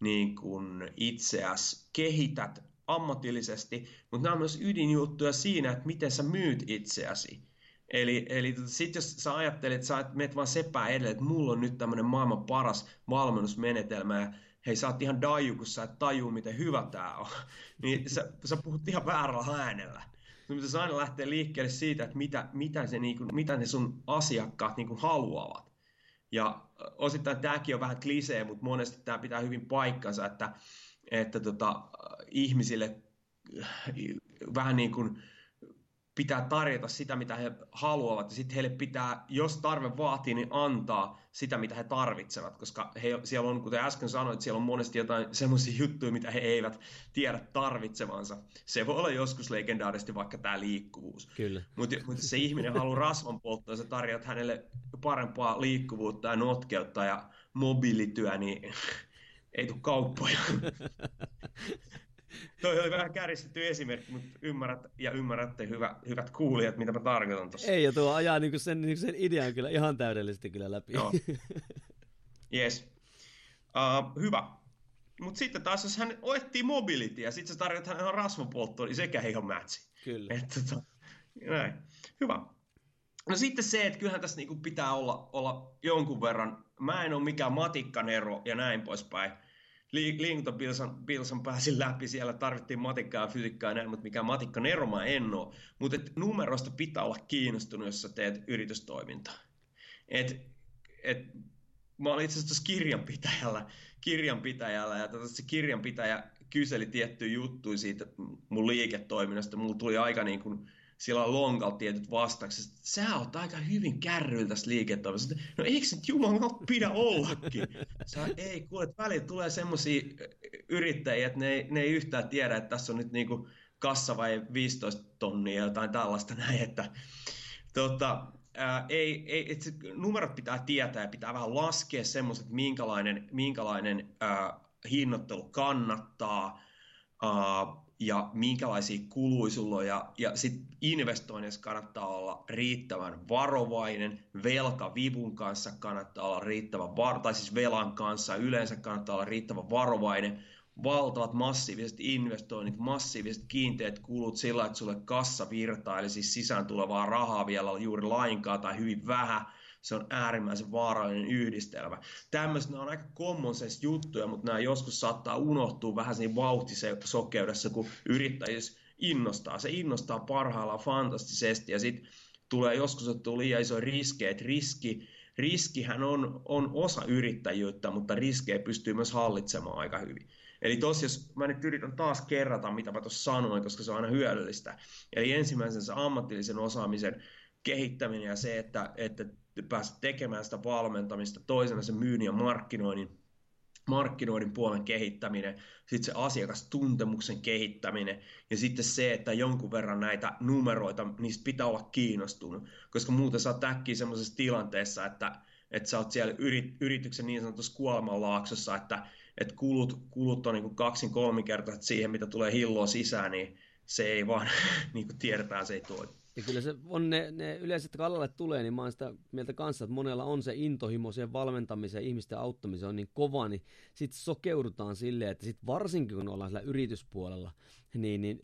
niin kun itseäsi kehität ammatillisesti, mutta nämä on myös ydinjuttuja siinä, että miten sä myyt itseäsi. Eli, eli tota, sitten jos sä ajattelet, että sä menet vaan sepää edelle, että mulla on nyt tämmöinen maailman paras valmennusmenetelmä ja hei sä oot ihan daju, kun sä et tajuu, miten hyvä tää on, *laughs* niin sä, sä puhut ihan väärällä äänellä. Mutta se aina lähtee liikkeelle siitä, että mitä, mitä, se, niin kuin, mitä ne sun asiakkaat niin kuin haluavat. Ja osittain tämäkin on vähän klisee, mutta monesti tämä pitää hyvin paikkansa, että, että tota, ihmisille vähän niin kuin pitää tarjota sitä, mitä he haluavat, ja sitten heille pitää, jos tarve vaatii, niin antaa sitä, mitä he tarvitsevat, koska he, siellä on, kuten äsken sanoit, siellä on monesti jotain semmoisia juttuja, mitä he eivät tiedä tarvitsevansa. Se voi olla joskus legendaarisesti vaikka tämä liikkuvuus. Kyllä. Mutta mut se ihminen haluaa rasvan polttoa, sä tarjoat hänelle parempaa liikkuvuutta ja notkeutta ja mobiilityö, niin ei tule kauppoja. *laughs* Toi oli vähän kärjistetty esimerkki, mutta ymmärrät ja ymmärrätte hyvä, hyvät kuulijat, mitä mä tarkoitan tuossa. Ei, ja tuo ajaa niinku sen, niinku sen idean kyllä ihan täydellisesti kyllä läpi. Joo. *laughs* Yes. Uh, hyvä. Mutta sitten taas, jos hän etsii mobility ja sitten sä tarjoat hänelle rasvapolttoa, niin sekä ei ole matchi. Kyllä. Että, tota, näin. Hyvä. No sitten se, että kyllähän tässä niinku pitää olla, olla jonkun verran, mä en ole mikään matikkanero ja näin poispäin, liikuntabilsan bilsan pääsin läpi, siellä tarvittiin matikkaa ja fysiikkaa ja näin, mutta mikä matikka neroma en ole. Mutta numeroista pitää olla kiinnostunut, jos sä teet yritystoimintaa. Et, et, mä olin itse asiassa kirjanpitäjällä, kirjanpitäjällä ja tota, se kirjanpitäjä kyseli tiettyjä juttuja siitä mun liiketoiminnasta. Mulla tuli aika niin kuin, sillä on lonkalta tietyt vastaukset, sä oot aika hyvin kärryillä tästä liiketoiminnasta. No eikö nyt jumala pidä ollakin? Sä, ei, kuule, välillä tulee semmoisia yrittäjiä, että ne ei, ne ei yhtään tiedä, että tässä on nyt niinku kassa vai 15 tonnia jotain tällaista näin, että tota, ää, ei, ei, et numerot pitää tietää ja pitää vähän laskea semmoiset, minkälainen, minkälainen ää, hinnoittelu kannattaa, ää, ja minkälaisia kuluja sulla on. Ja, ja sitten investoinnissa kannattaa olla riittävän varovainen, velkavivun kanssa kannattaa olla riittävän var- tai siis velan kanssa yleensä kannattaa olla riittävän varovainen, valtavat massiiviset investoinnit, massiiviset kiinteät kulut sillä, että sulle kassa virtaa, eli siis sisään tulevaa rahaa vielä juuri lainkaan tai hyvin vähän, se on äärimmäisen vaarallinen yhdistelmä. Tämmöiset on aika common sense juttuja, mutta nämä joskus saattaa unohtua vähän siinä vauhtisokeudessa, kun yrittäjyys innostaa. Se innostaa parhaillaan fantastisesti ja sitten tulee joskus ottuu liian iso riski, että riski riskihän on, on osa yrittäjyyttä, mutta riskejä pystyy myös hallitsemaan aika hyvin. Eli tos, jos mä nyt yritän taas kerrata, mitä mä tuossa sanoin, koska se on aina hyödyllistä. Eli ensimmäisen se ammatillisen osaamisen kehittäminen ja se, että, että pääset tekemään sitä valmentamista, toisena se myynnin ja markkinoinnin, markkinoinnin puolen kehittäminen, sitten se asiakastuntemuksen kehittäminen ja sitten se, että jonkun verran näitä numeroita, niistä pitää olla kiinnostunut, koska muuten sä oot äkkiä semmoisessa tilanteessa, että, että sä oot siellä yrityksen niin sanotussa kuolemanlaaksossa, että, että kulut, kulut on niin kaksin kolminkertaiset siihen, mitä tulee hilloa sisään, niin se ei vaan, *laughs* niin kuin tiedetään, se ei toimi. Ja kyllä se on ne, ne yleensä, että kallalle tulee, niin mä oon sitä mieltä kanssa, että monella on se intohimo siihen valmentamiseen, ihmisten auttamiseen on niin kova, niin sitten sokeudutaan silleen, että sit varsinkin kun ollaan sillä yrityspuolella, niin, niin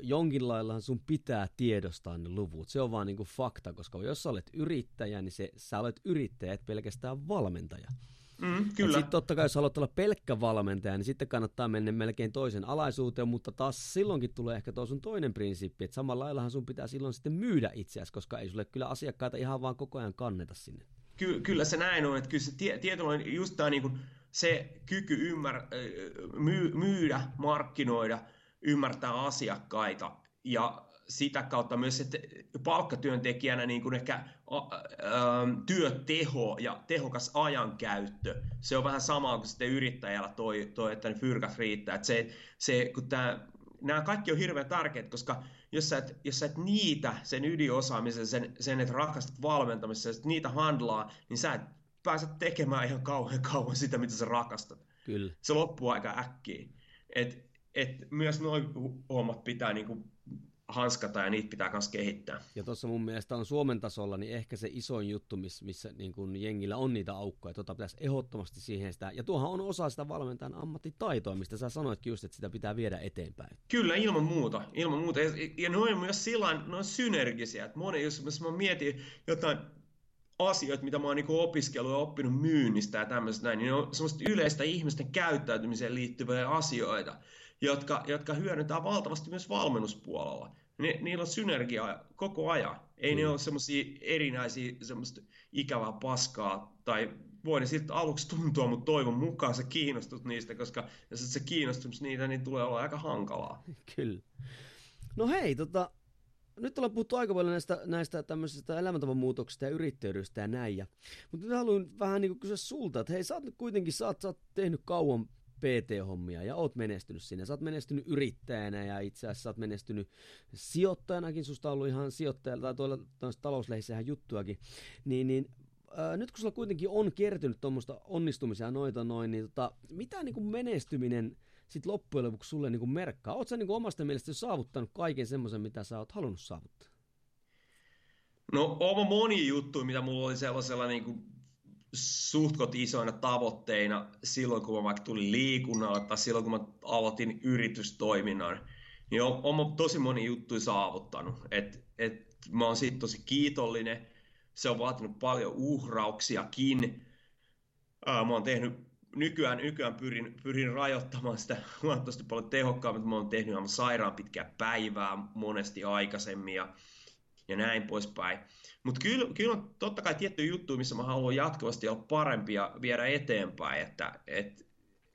jonkin lailla sun pitää tiedostaa ne luvut. Se on vaan niin kuin fakta, koska jos sä olet yrittäjä, niin se, sä olet yrittäjä, et pelkästään valmentaja. Mm, kyllä. Sitten totta kai, jos haluat olla pelkkä valmentaja, niin sitten kannattaa mennä melkein toisen alaisuuteen, mutta taas silloinkin tulee ehkä tuo sun toinen prinsiippi, että samalla laillahan sun pitää silloin sitten myydä itseäsi, koska ei sulle kyllä asiakkaita ihan vaan koko ajan kanneta sinne. Ky- kyllä se näin on, että kyllä se tie- tietynlainen just tämä niin kuin se kyky ymmär- my- myydä, markkinoida, ymmärtää asiakkaita ja sitä kautta myös että palkkatyöntekijänä niin kuin ehkä ä, työteho ja tehokas ajankäyttö, se on vähän sama kuin sitten yrittäjällä toi, toi että ne fyrkat riittää. Että se, se, kun tämä, nämä kaikki on hirveän tärkeät, koska jos sä et, jos sä et niitä, sen ydinosaamisen, sen, sen että rakastat valmentamista, ja niitä handlaa, niin sä et pääse tekemään ihan kauhean kauan sitä, mitä sä rakastat. Kyllä. Se loppuu aika äkkiä. Et, et myös noin hommat pitää niinku hanskata ja niitä pitää myös kehittää. Ja tuossa mun mielestä on Suomen tasolla niin ehkä se isoin juttu, missä, missä niin kun jengillä on niitä aukkoja. Tota pitäisi ehdottomasti siihen sitä. Ja tuohan on osa sitä valmentajan ammattitaitoa, mistä sä sanoitkin just, että sitä pitää viedä eteenpäin. Kyllä, ilman muuta. Ilman muuta. Ja, ja ne on myös sillä ne on synergisiä. Että moni, jos, jos mä mietin jotain asioita, mitä mä oon niin opiskellut ja oppinut myynnistä ja tämmöistä näin, niin ne on semmoista yleistä ihmisten käyttäytymiseen liittyviä asioita, jotka, jotka hyödyntää valtavasti myös valmennuspuolella ne, niillä on synergiaa koko ajan. Ei mm. ne ole semmoisia erinäisiä, semmoista ikävää paskaa, tai voi ne sitten aluksi tuntua, mutta toivon mukaan sä kiinnostut niistä, koska jos et sä niitä, niin tulee olla aika hankalaa. *laughs* Kyllä. No hei, tota, nyt ollaan puhuttu aika paljon näistä, näistä tämmöisistä elämäntavan muutoksista ja yrittäjyydestä ja näin. Ja, mutta nyt haluan vähän niin kysyä sulta, että hei, sä oot nyt kuitenkin, sä oot, sä oot tehnyt kauan PT-hommia ja oot menestynyt sinne. Sä oot menestynyt yrittäjänä ja itse asiassa sä oot menestynyt sijoittajanakin. Susta on ollut ihan sijoittajalla tai tuolla talouslehissä ihan juttuakin. Niin, niin ää, nyt kun sulla kuitenkin on kertynyt tuommoista onnistumisia noita noin, niin tota, mitä niin kuin menestyminen sitten loppujen lopuksi sulle niin kuin merkkaa? Oot sä niin kuin omasta mielestä saavuttanut kaiken semmoisen, mitä sä oot halunnut saavuttaa? No on moni juttu, mitä mulla oli sellaisella niin kuin suhtkot isoina tavoitteina silloin, kun mä vaikka tulin liikunnalla tai silloin, kun mä aloitin yritystoiminnan, niin on, on tosi moni juttu saavuttanut. Et, et mä oon siitä tosi kiitollinen. Se on vaatinut paljon uhrauksiakin. Ää, mä oon tehnyt nykyään, nykyään pyrin, pyrin rajoittamaan sitä huomattavasti paljon tehokkaammin. Mä oon tehnyt aivan sairaan pitkää päivää monesti aikaisemmin ja, ja näin poispäin. Mutta kyllä, kyllä on totta kai tietty juttu, missä mä haluan jatkuvasti olla parempi ja viedä eteenpäin, että et,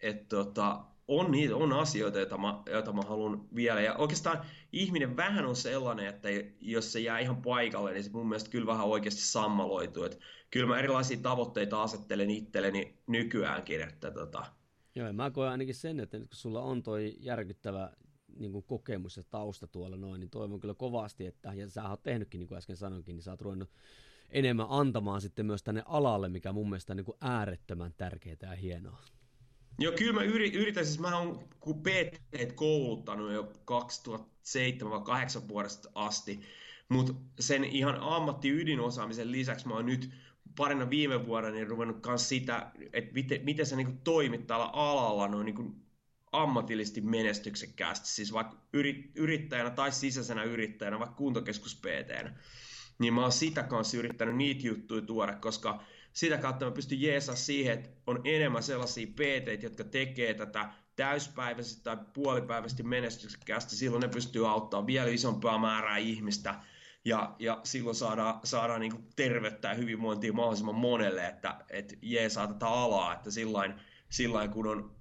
et, tota, on, niitä, on asioita, joita mä, joita mä haluan vielä. Ja oikeastaan ihminen vähän on sellainen, että jos se jää ihan paikalle, niin se mun mielestä kyllä vähän oikeasti sammaloituu. Et kyllä mä erilaisia tavoitteita asettelen itselleni nykyäänkin. Että tota... Joo, mä koen ainakin sen, että nyt kun sulla on toi järkyttävä niin kuin kokemus ja tausta tuolla noin, niin toivon kyllä kovasti, että, ja sä oot tehnytkin, niin kuin äsken sanoinkin, niin sä oot ruvennut enemmän antamaan sitten myös tänne alalle, mikä mun mielestä on niin kuin äärettömän tärkeää ja hienoa. Joo, kyllä mä yritän, siis mä oon PT kouluttanut jo 2007-2008 vuodesta asti, mutta sen ihan ammatti ydinosaamisen lisäksi mä oon nyt parina viime vuonna niin ruvennut myös sitä, että miten, miten sä niin toimit tällä alalla noin niin ammatillisesti menestyksekkäästi, siis vaikka yrittäjänä tai sisäisenä yrittäjänä, vaikka kuntokeskus pt niin mä oon sitä kanssa yrittänyt niitä juttuja tuoda, koska sitä kautta mä pystyn jeesaa siihen, että on enemmän sellaisia pt jotka tekee tätä täyspäiväisesti tai puolipäiväisesti menestyksekkäästi, silloin ne pystyy auttamaan vielä isompaa määrää ihmistä ja, ja silloin saadaan, saadaan niin terveyttä ja hyvinvointia mahdollisimman monelle, että et saa tätä alaa, että sillain, sillain kun on,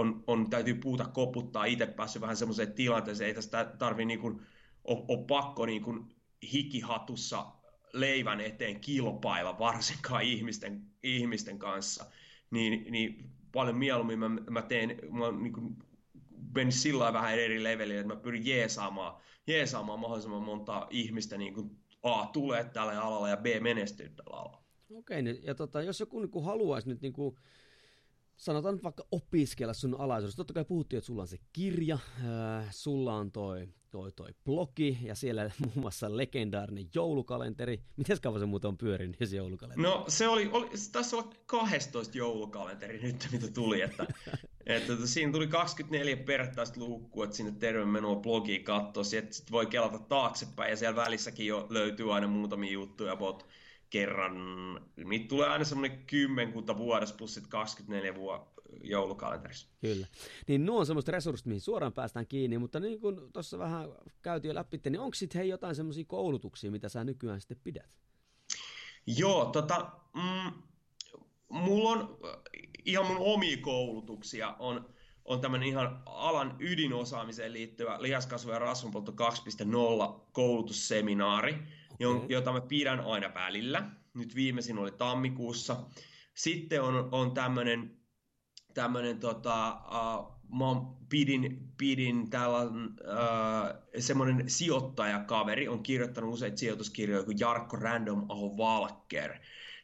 on, on, täytyy puuta koputtaa, itse päässyt vähän semmoiseen tilanteeseen, ei tästä tarvi niin kuin, ole, ole pakko niin kuin hikihatussa leivän eteen kilpailla varsinkaan ihmisten, ihmisten kanssa, niin, niin paljon mieluummin mä, mä teen, mä niin kuin, mennyt sillä vähän eri levelille, että mä pyrin jeesaamaan, jeesaamaan mahdollisimman monta ihmistä niin kuin A, tulee tälle alalle ja B, menestyy tällä alalla. Okei, niin, ja tota, jos joku niin kuin haluaisi nyt niin kuin, sanotaan nyt vaikka opiskella sun alaisuudessa. Totta kai puhuttiin, että sulla on se kirja, äh, sulla on toi, toi, toi blogi ja siellä *laughs* muun muassa legendaarinen joulukalenteri. Miten kauan se muuten on pyörinyt se joulukalenteri? No se oli, oli tässä olla 12 joulukalenteri *laughs* nyt, mitä tuli, että, *laughs* että, että siinä tuli 24 perättäistä luukkua, että sinne terveydenmenoa blogiin katsoa, että sit voi kelata taaksepäin ja siellä välissäkin jo löytyy aina muutamia juttuja, but kerran, niitä tulee aina semmoinen kymmenkunta vuodessa plus sitten 24 vuotta joulukalenterissa. Kyllä. Niin nuo on semmoiset resurssit, mihin suoraan päästään kiinni, mutta niin kuin tuossa vähän käytiin jo läpi, niin onko sitten hei jotain semmoisia koulutuksia, mitä sä nykyään sitten pidät? Joo, tota, mm, mulla on ihan mun omia koulutuksia, on, on tämmöinen ihan alan ydinosaamiseen liittyvä lihaskasvu ja rasvanpoltto 2.0 koulutusseminaari, okay. jota mä pidän aina välillä. Nyt viimeisin oli tammikuussa. Sitten on, on tämmöinen tämmönen, tota, uh, mä pidin, pidin täällä uh, semmoinen sijoittajakaveri, on kirjoittanut useita sijoituskirjoja kuin Jarkko Random Aho Valker.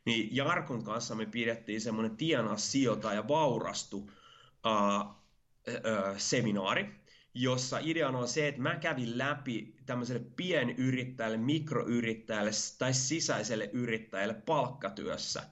Niin Jarkon kanssa me pidettiin semmoinen tienaa sijoita ja vaurastu uh, uh, seminaari, jossa ideana on se, että mä kävin läpi tämmöiselle pienyrittäjälle, mikroyrittäjälle tai sisäiselle yrittäjälle palkkatyössä,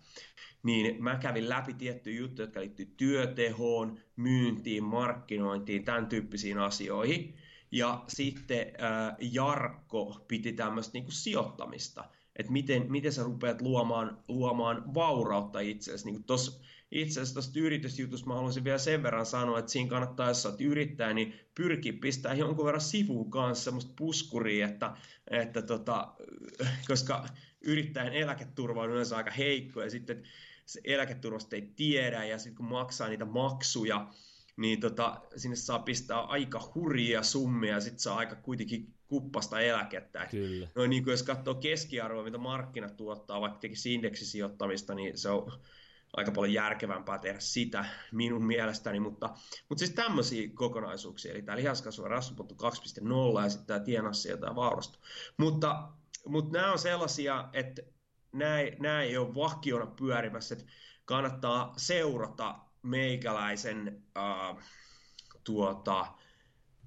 niin mä kävin läpi tiettyjä juttuja, jotka liittyy työtehoon, myyntiin, markkinointiin, tämän tyyppisiin asioihin. Ja sitten äh, Jarkko piti tämmöistä niin sijoittamista, että miten, miten sä rupeat luomaan, luomaan vaurautta itsellesi. Niin tuossa itse asiassa tuosta yritysjutusta mä haluaisin vielä sen verran sanoa, että siinä kannattaa, jos olet yrittäjä, niin pyrki pistää jonkun verran sivuun kanssa semmoista puskuria, että, että tota, koska yrittäjän eläketurva on yleensä aika heikko ja sitten se eläketurvasta ei tiedä ja sitten kun maksaa niitä maksuja, niin tota, sinne saa pistää aika hurjia summia ja sitten saa aika kuitenkin kuppasta eläkettä. Kyllä. No niin kuin jos katsoo keskiarvoa, mitä markkinat tuottaa, vaikka tekisi indeksisijoittamista, niin se on aika paljon järkevämpää tehdä sitä minun mielestäni, mutta, mutta siis tämmöisiä kokonaisuuksia, eli tämä lihaskasvu ja 2.0 ja sitten tämä tienassi ja tämä vaurastu. Mutta, mutta nämä on sellaisia, että nämä, nämä ei ole vakiona pyörimässä, että kannattaa seurata meikäläisen äh, tuota,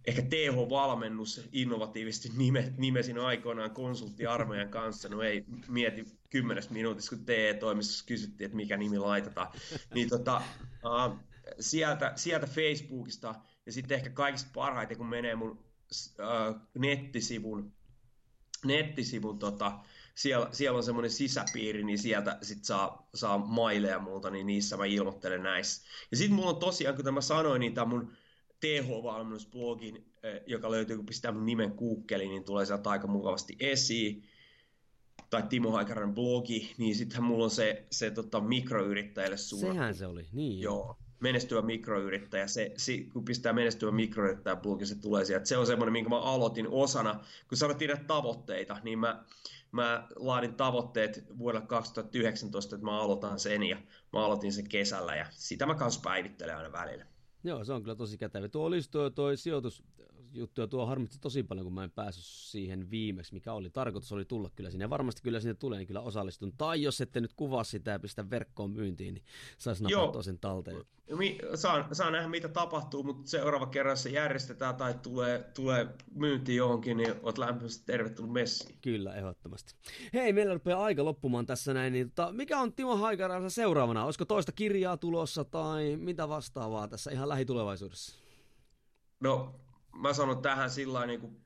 ehkä TH-valmennus innovatiivisesti nime, nimesin aikoinaan konsulttiarmeijan kanssa, no ei mieti kymmenes minuutissa, kun TE-toimistossa kysyttiin, että mikä nimi laitetaan, niin tota, uh, sieltä, sieltä Facebookista ja sitten ehkä kaikista parhaiten, kun menee mun uh, nettisivun, nettisivun tota, siellä, siellä on semmoinen sisäpiiri, niin sieltä sit saa, saa maileja multa, niin niissä mä ilmoittelen näissä. Ja sitten mulla on tosiaan, kuten mä sanoin, niin tämä mun TH-valmennusblogin, joka löytyy, kun pistää mun nimen Google, niin tulee sieltä aika mukavasti esiin. Tai Timo Haikaran blogi, niin sittenhän mulla on se, se tota, mikroyrittäjälle suunnattu. Sehän se oli, niin joo. Menestyvä mikroyrittäjä, se, se, kun pistää menestyvä mikroyrittäjä blogi, se tulee sieltä. Se on semmoinen, minkä mä aloitin osana, kun sanottiin näitä tavoitteita, niin mä, mä laadin tavoitteet vuodelle 2019, että mä aloitan sen ja mä aloitin sen kesällä ja sitä mä kanssa päivittelen aina välillä. Joo, se on kyllä tosi kätevä. Tuo olisi tuo, tuo sijoitus, juttu ja tuo harmitti tosi paljon, kun mä en päässyt siihen viimeksi, mikä oli. Tarkoitus oli tulla kyllä sinne. Ja varmasti kyllä sinne tulee, niin kyllä osallistun. Tai jos ette nyt kuvaa sitä ja pistä verkkoon myyntiin, niin saisi napata sen talteen. Saa, saa nähdä, mitä tapahtuu, mutta seuraava kerran se järjestetään tai tulee, tulee myynti johonkin, niin olet lämpimästi tervetullut messiin. Kyllä, ehdottomasti. Hei, meillä rupeaa aika loppumaan tässä näin. Niin, tota, mikä on Timo Haikarassa seuraavana? Olisiko toista kirjaa tulossa tai mitä vastaavaa tässä ihan lähitulevaisuudessa? No, mä sanon tähän sillä niin kuin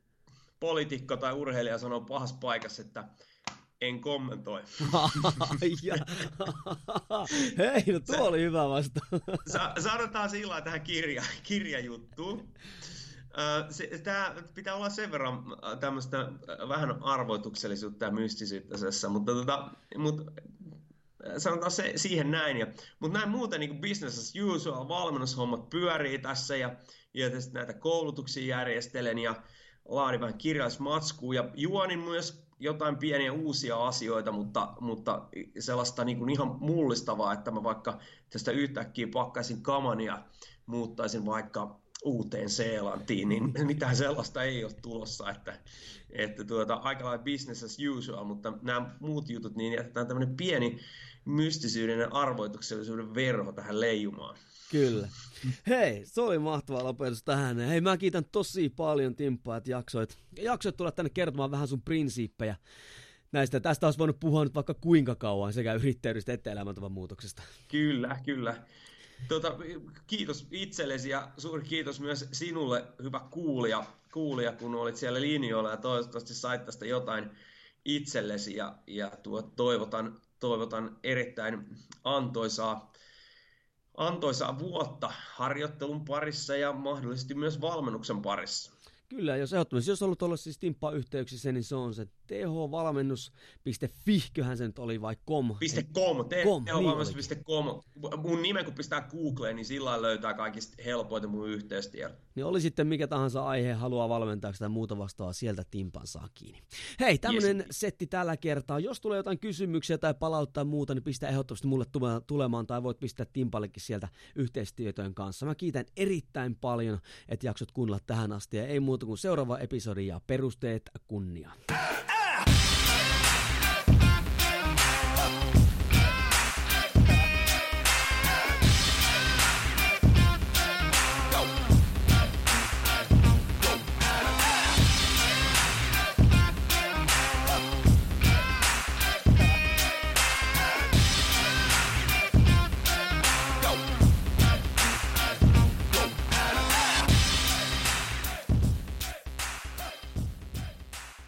poliitikko tai urheilija sanoo pahassa paikassa, että en kommentoi. *laughs* Hei, no tuo oli hyvä vasta. Sa- sanotaan sillä tähän kirja, kirjajuttuun. Tämä pitää olla sen verran tämmöistä vähän arvoituksellisuutta ja mystisyyttä tässä, mutta, tota, mutta sanotaan se, siihen näin. Ja, mutta näin muuten niin business as usual, valmennushommat pyörii tässä ja, ja näitä koulutuksia järjestelen ja laadin vähän kirjallismatskua ja juonin myös jotain pieniä uusia asioita, mutta, mutta sellaista niin kuin ihan mullistavaa, että mä vaikka tästä yhtäkkiä pakkaisin kaman ja muuttaisin vaikka uuteen Seelantiin, niin *laughs* mitään sellaista ei ole tulossa, että, että tuota, aika lailla business as usual, mutta nämä muut jutut, niin jätetään tämmöinen pieni mystisyyden ja arvoituksellisuuden verho tähän leijumaan. Kyllä. Hei, se oli mahtava lopetus tähän. Hei, mä kiitän tosi paljon Timppaa, että jaksoit, jaksoit tulla tänne kertomaan vähän sun prinsiippejä näistä. Tästä olisi voinut puhua nyt vaikka kuinka kauan sekä yrittäjyydestä että elämäntavan muutoksesta. Kyllä, kyllä. Tuota, kiitos itsellesi ja suuri kiitos myös sinulle, hyvä kuulija, kuulija kun olit siellä linjoilla ja toivottavasti sait tästä jotain itsellesi ja, ja tuo, toivotan, toivotan erittäin antoisaa, antoisaa vuotta harjoittelun parissa ja mahdollisesti myös valmennuksen parissa. Kyllä, jos ehdottomasti, jos haluat olla siis timppayhteyksissä, niin se on se thvalmennus.fi, köhän se nyt oli vai com? .com, thvalmennus.com. Niin mun nimen kun pistää Googleen, niin sillä löytää kaikista helpoita mun yhteystiedot. Niin oli sitten mikä tahansa aihe, haluaa valmentaa tai muuta vastaavaa, sieltä timpan saa kiinni. Hei, tämmönen yes. setti tällä kertaa. Jos tulee jotain kysymyksiä tai palauttaa muuta, niin pistä ehdottomasti mulle tulemaan tai voit pistää timpallekin sieltä yhteistietojen kanssa. Mä kiitän erittäin paljon, että jaksot kuunnella tähän asti ja ei muuta kuin seuraava episodi ja perusteet kunniaan.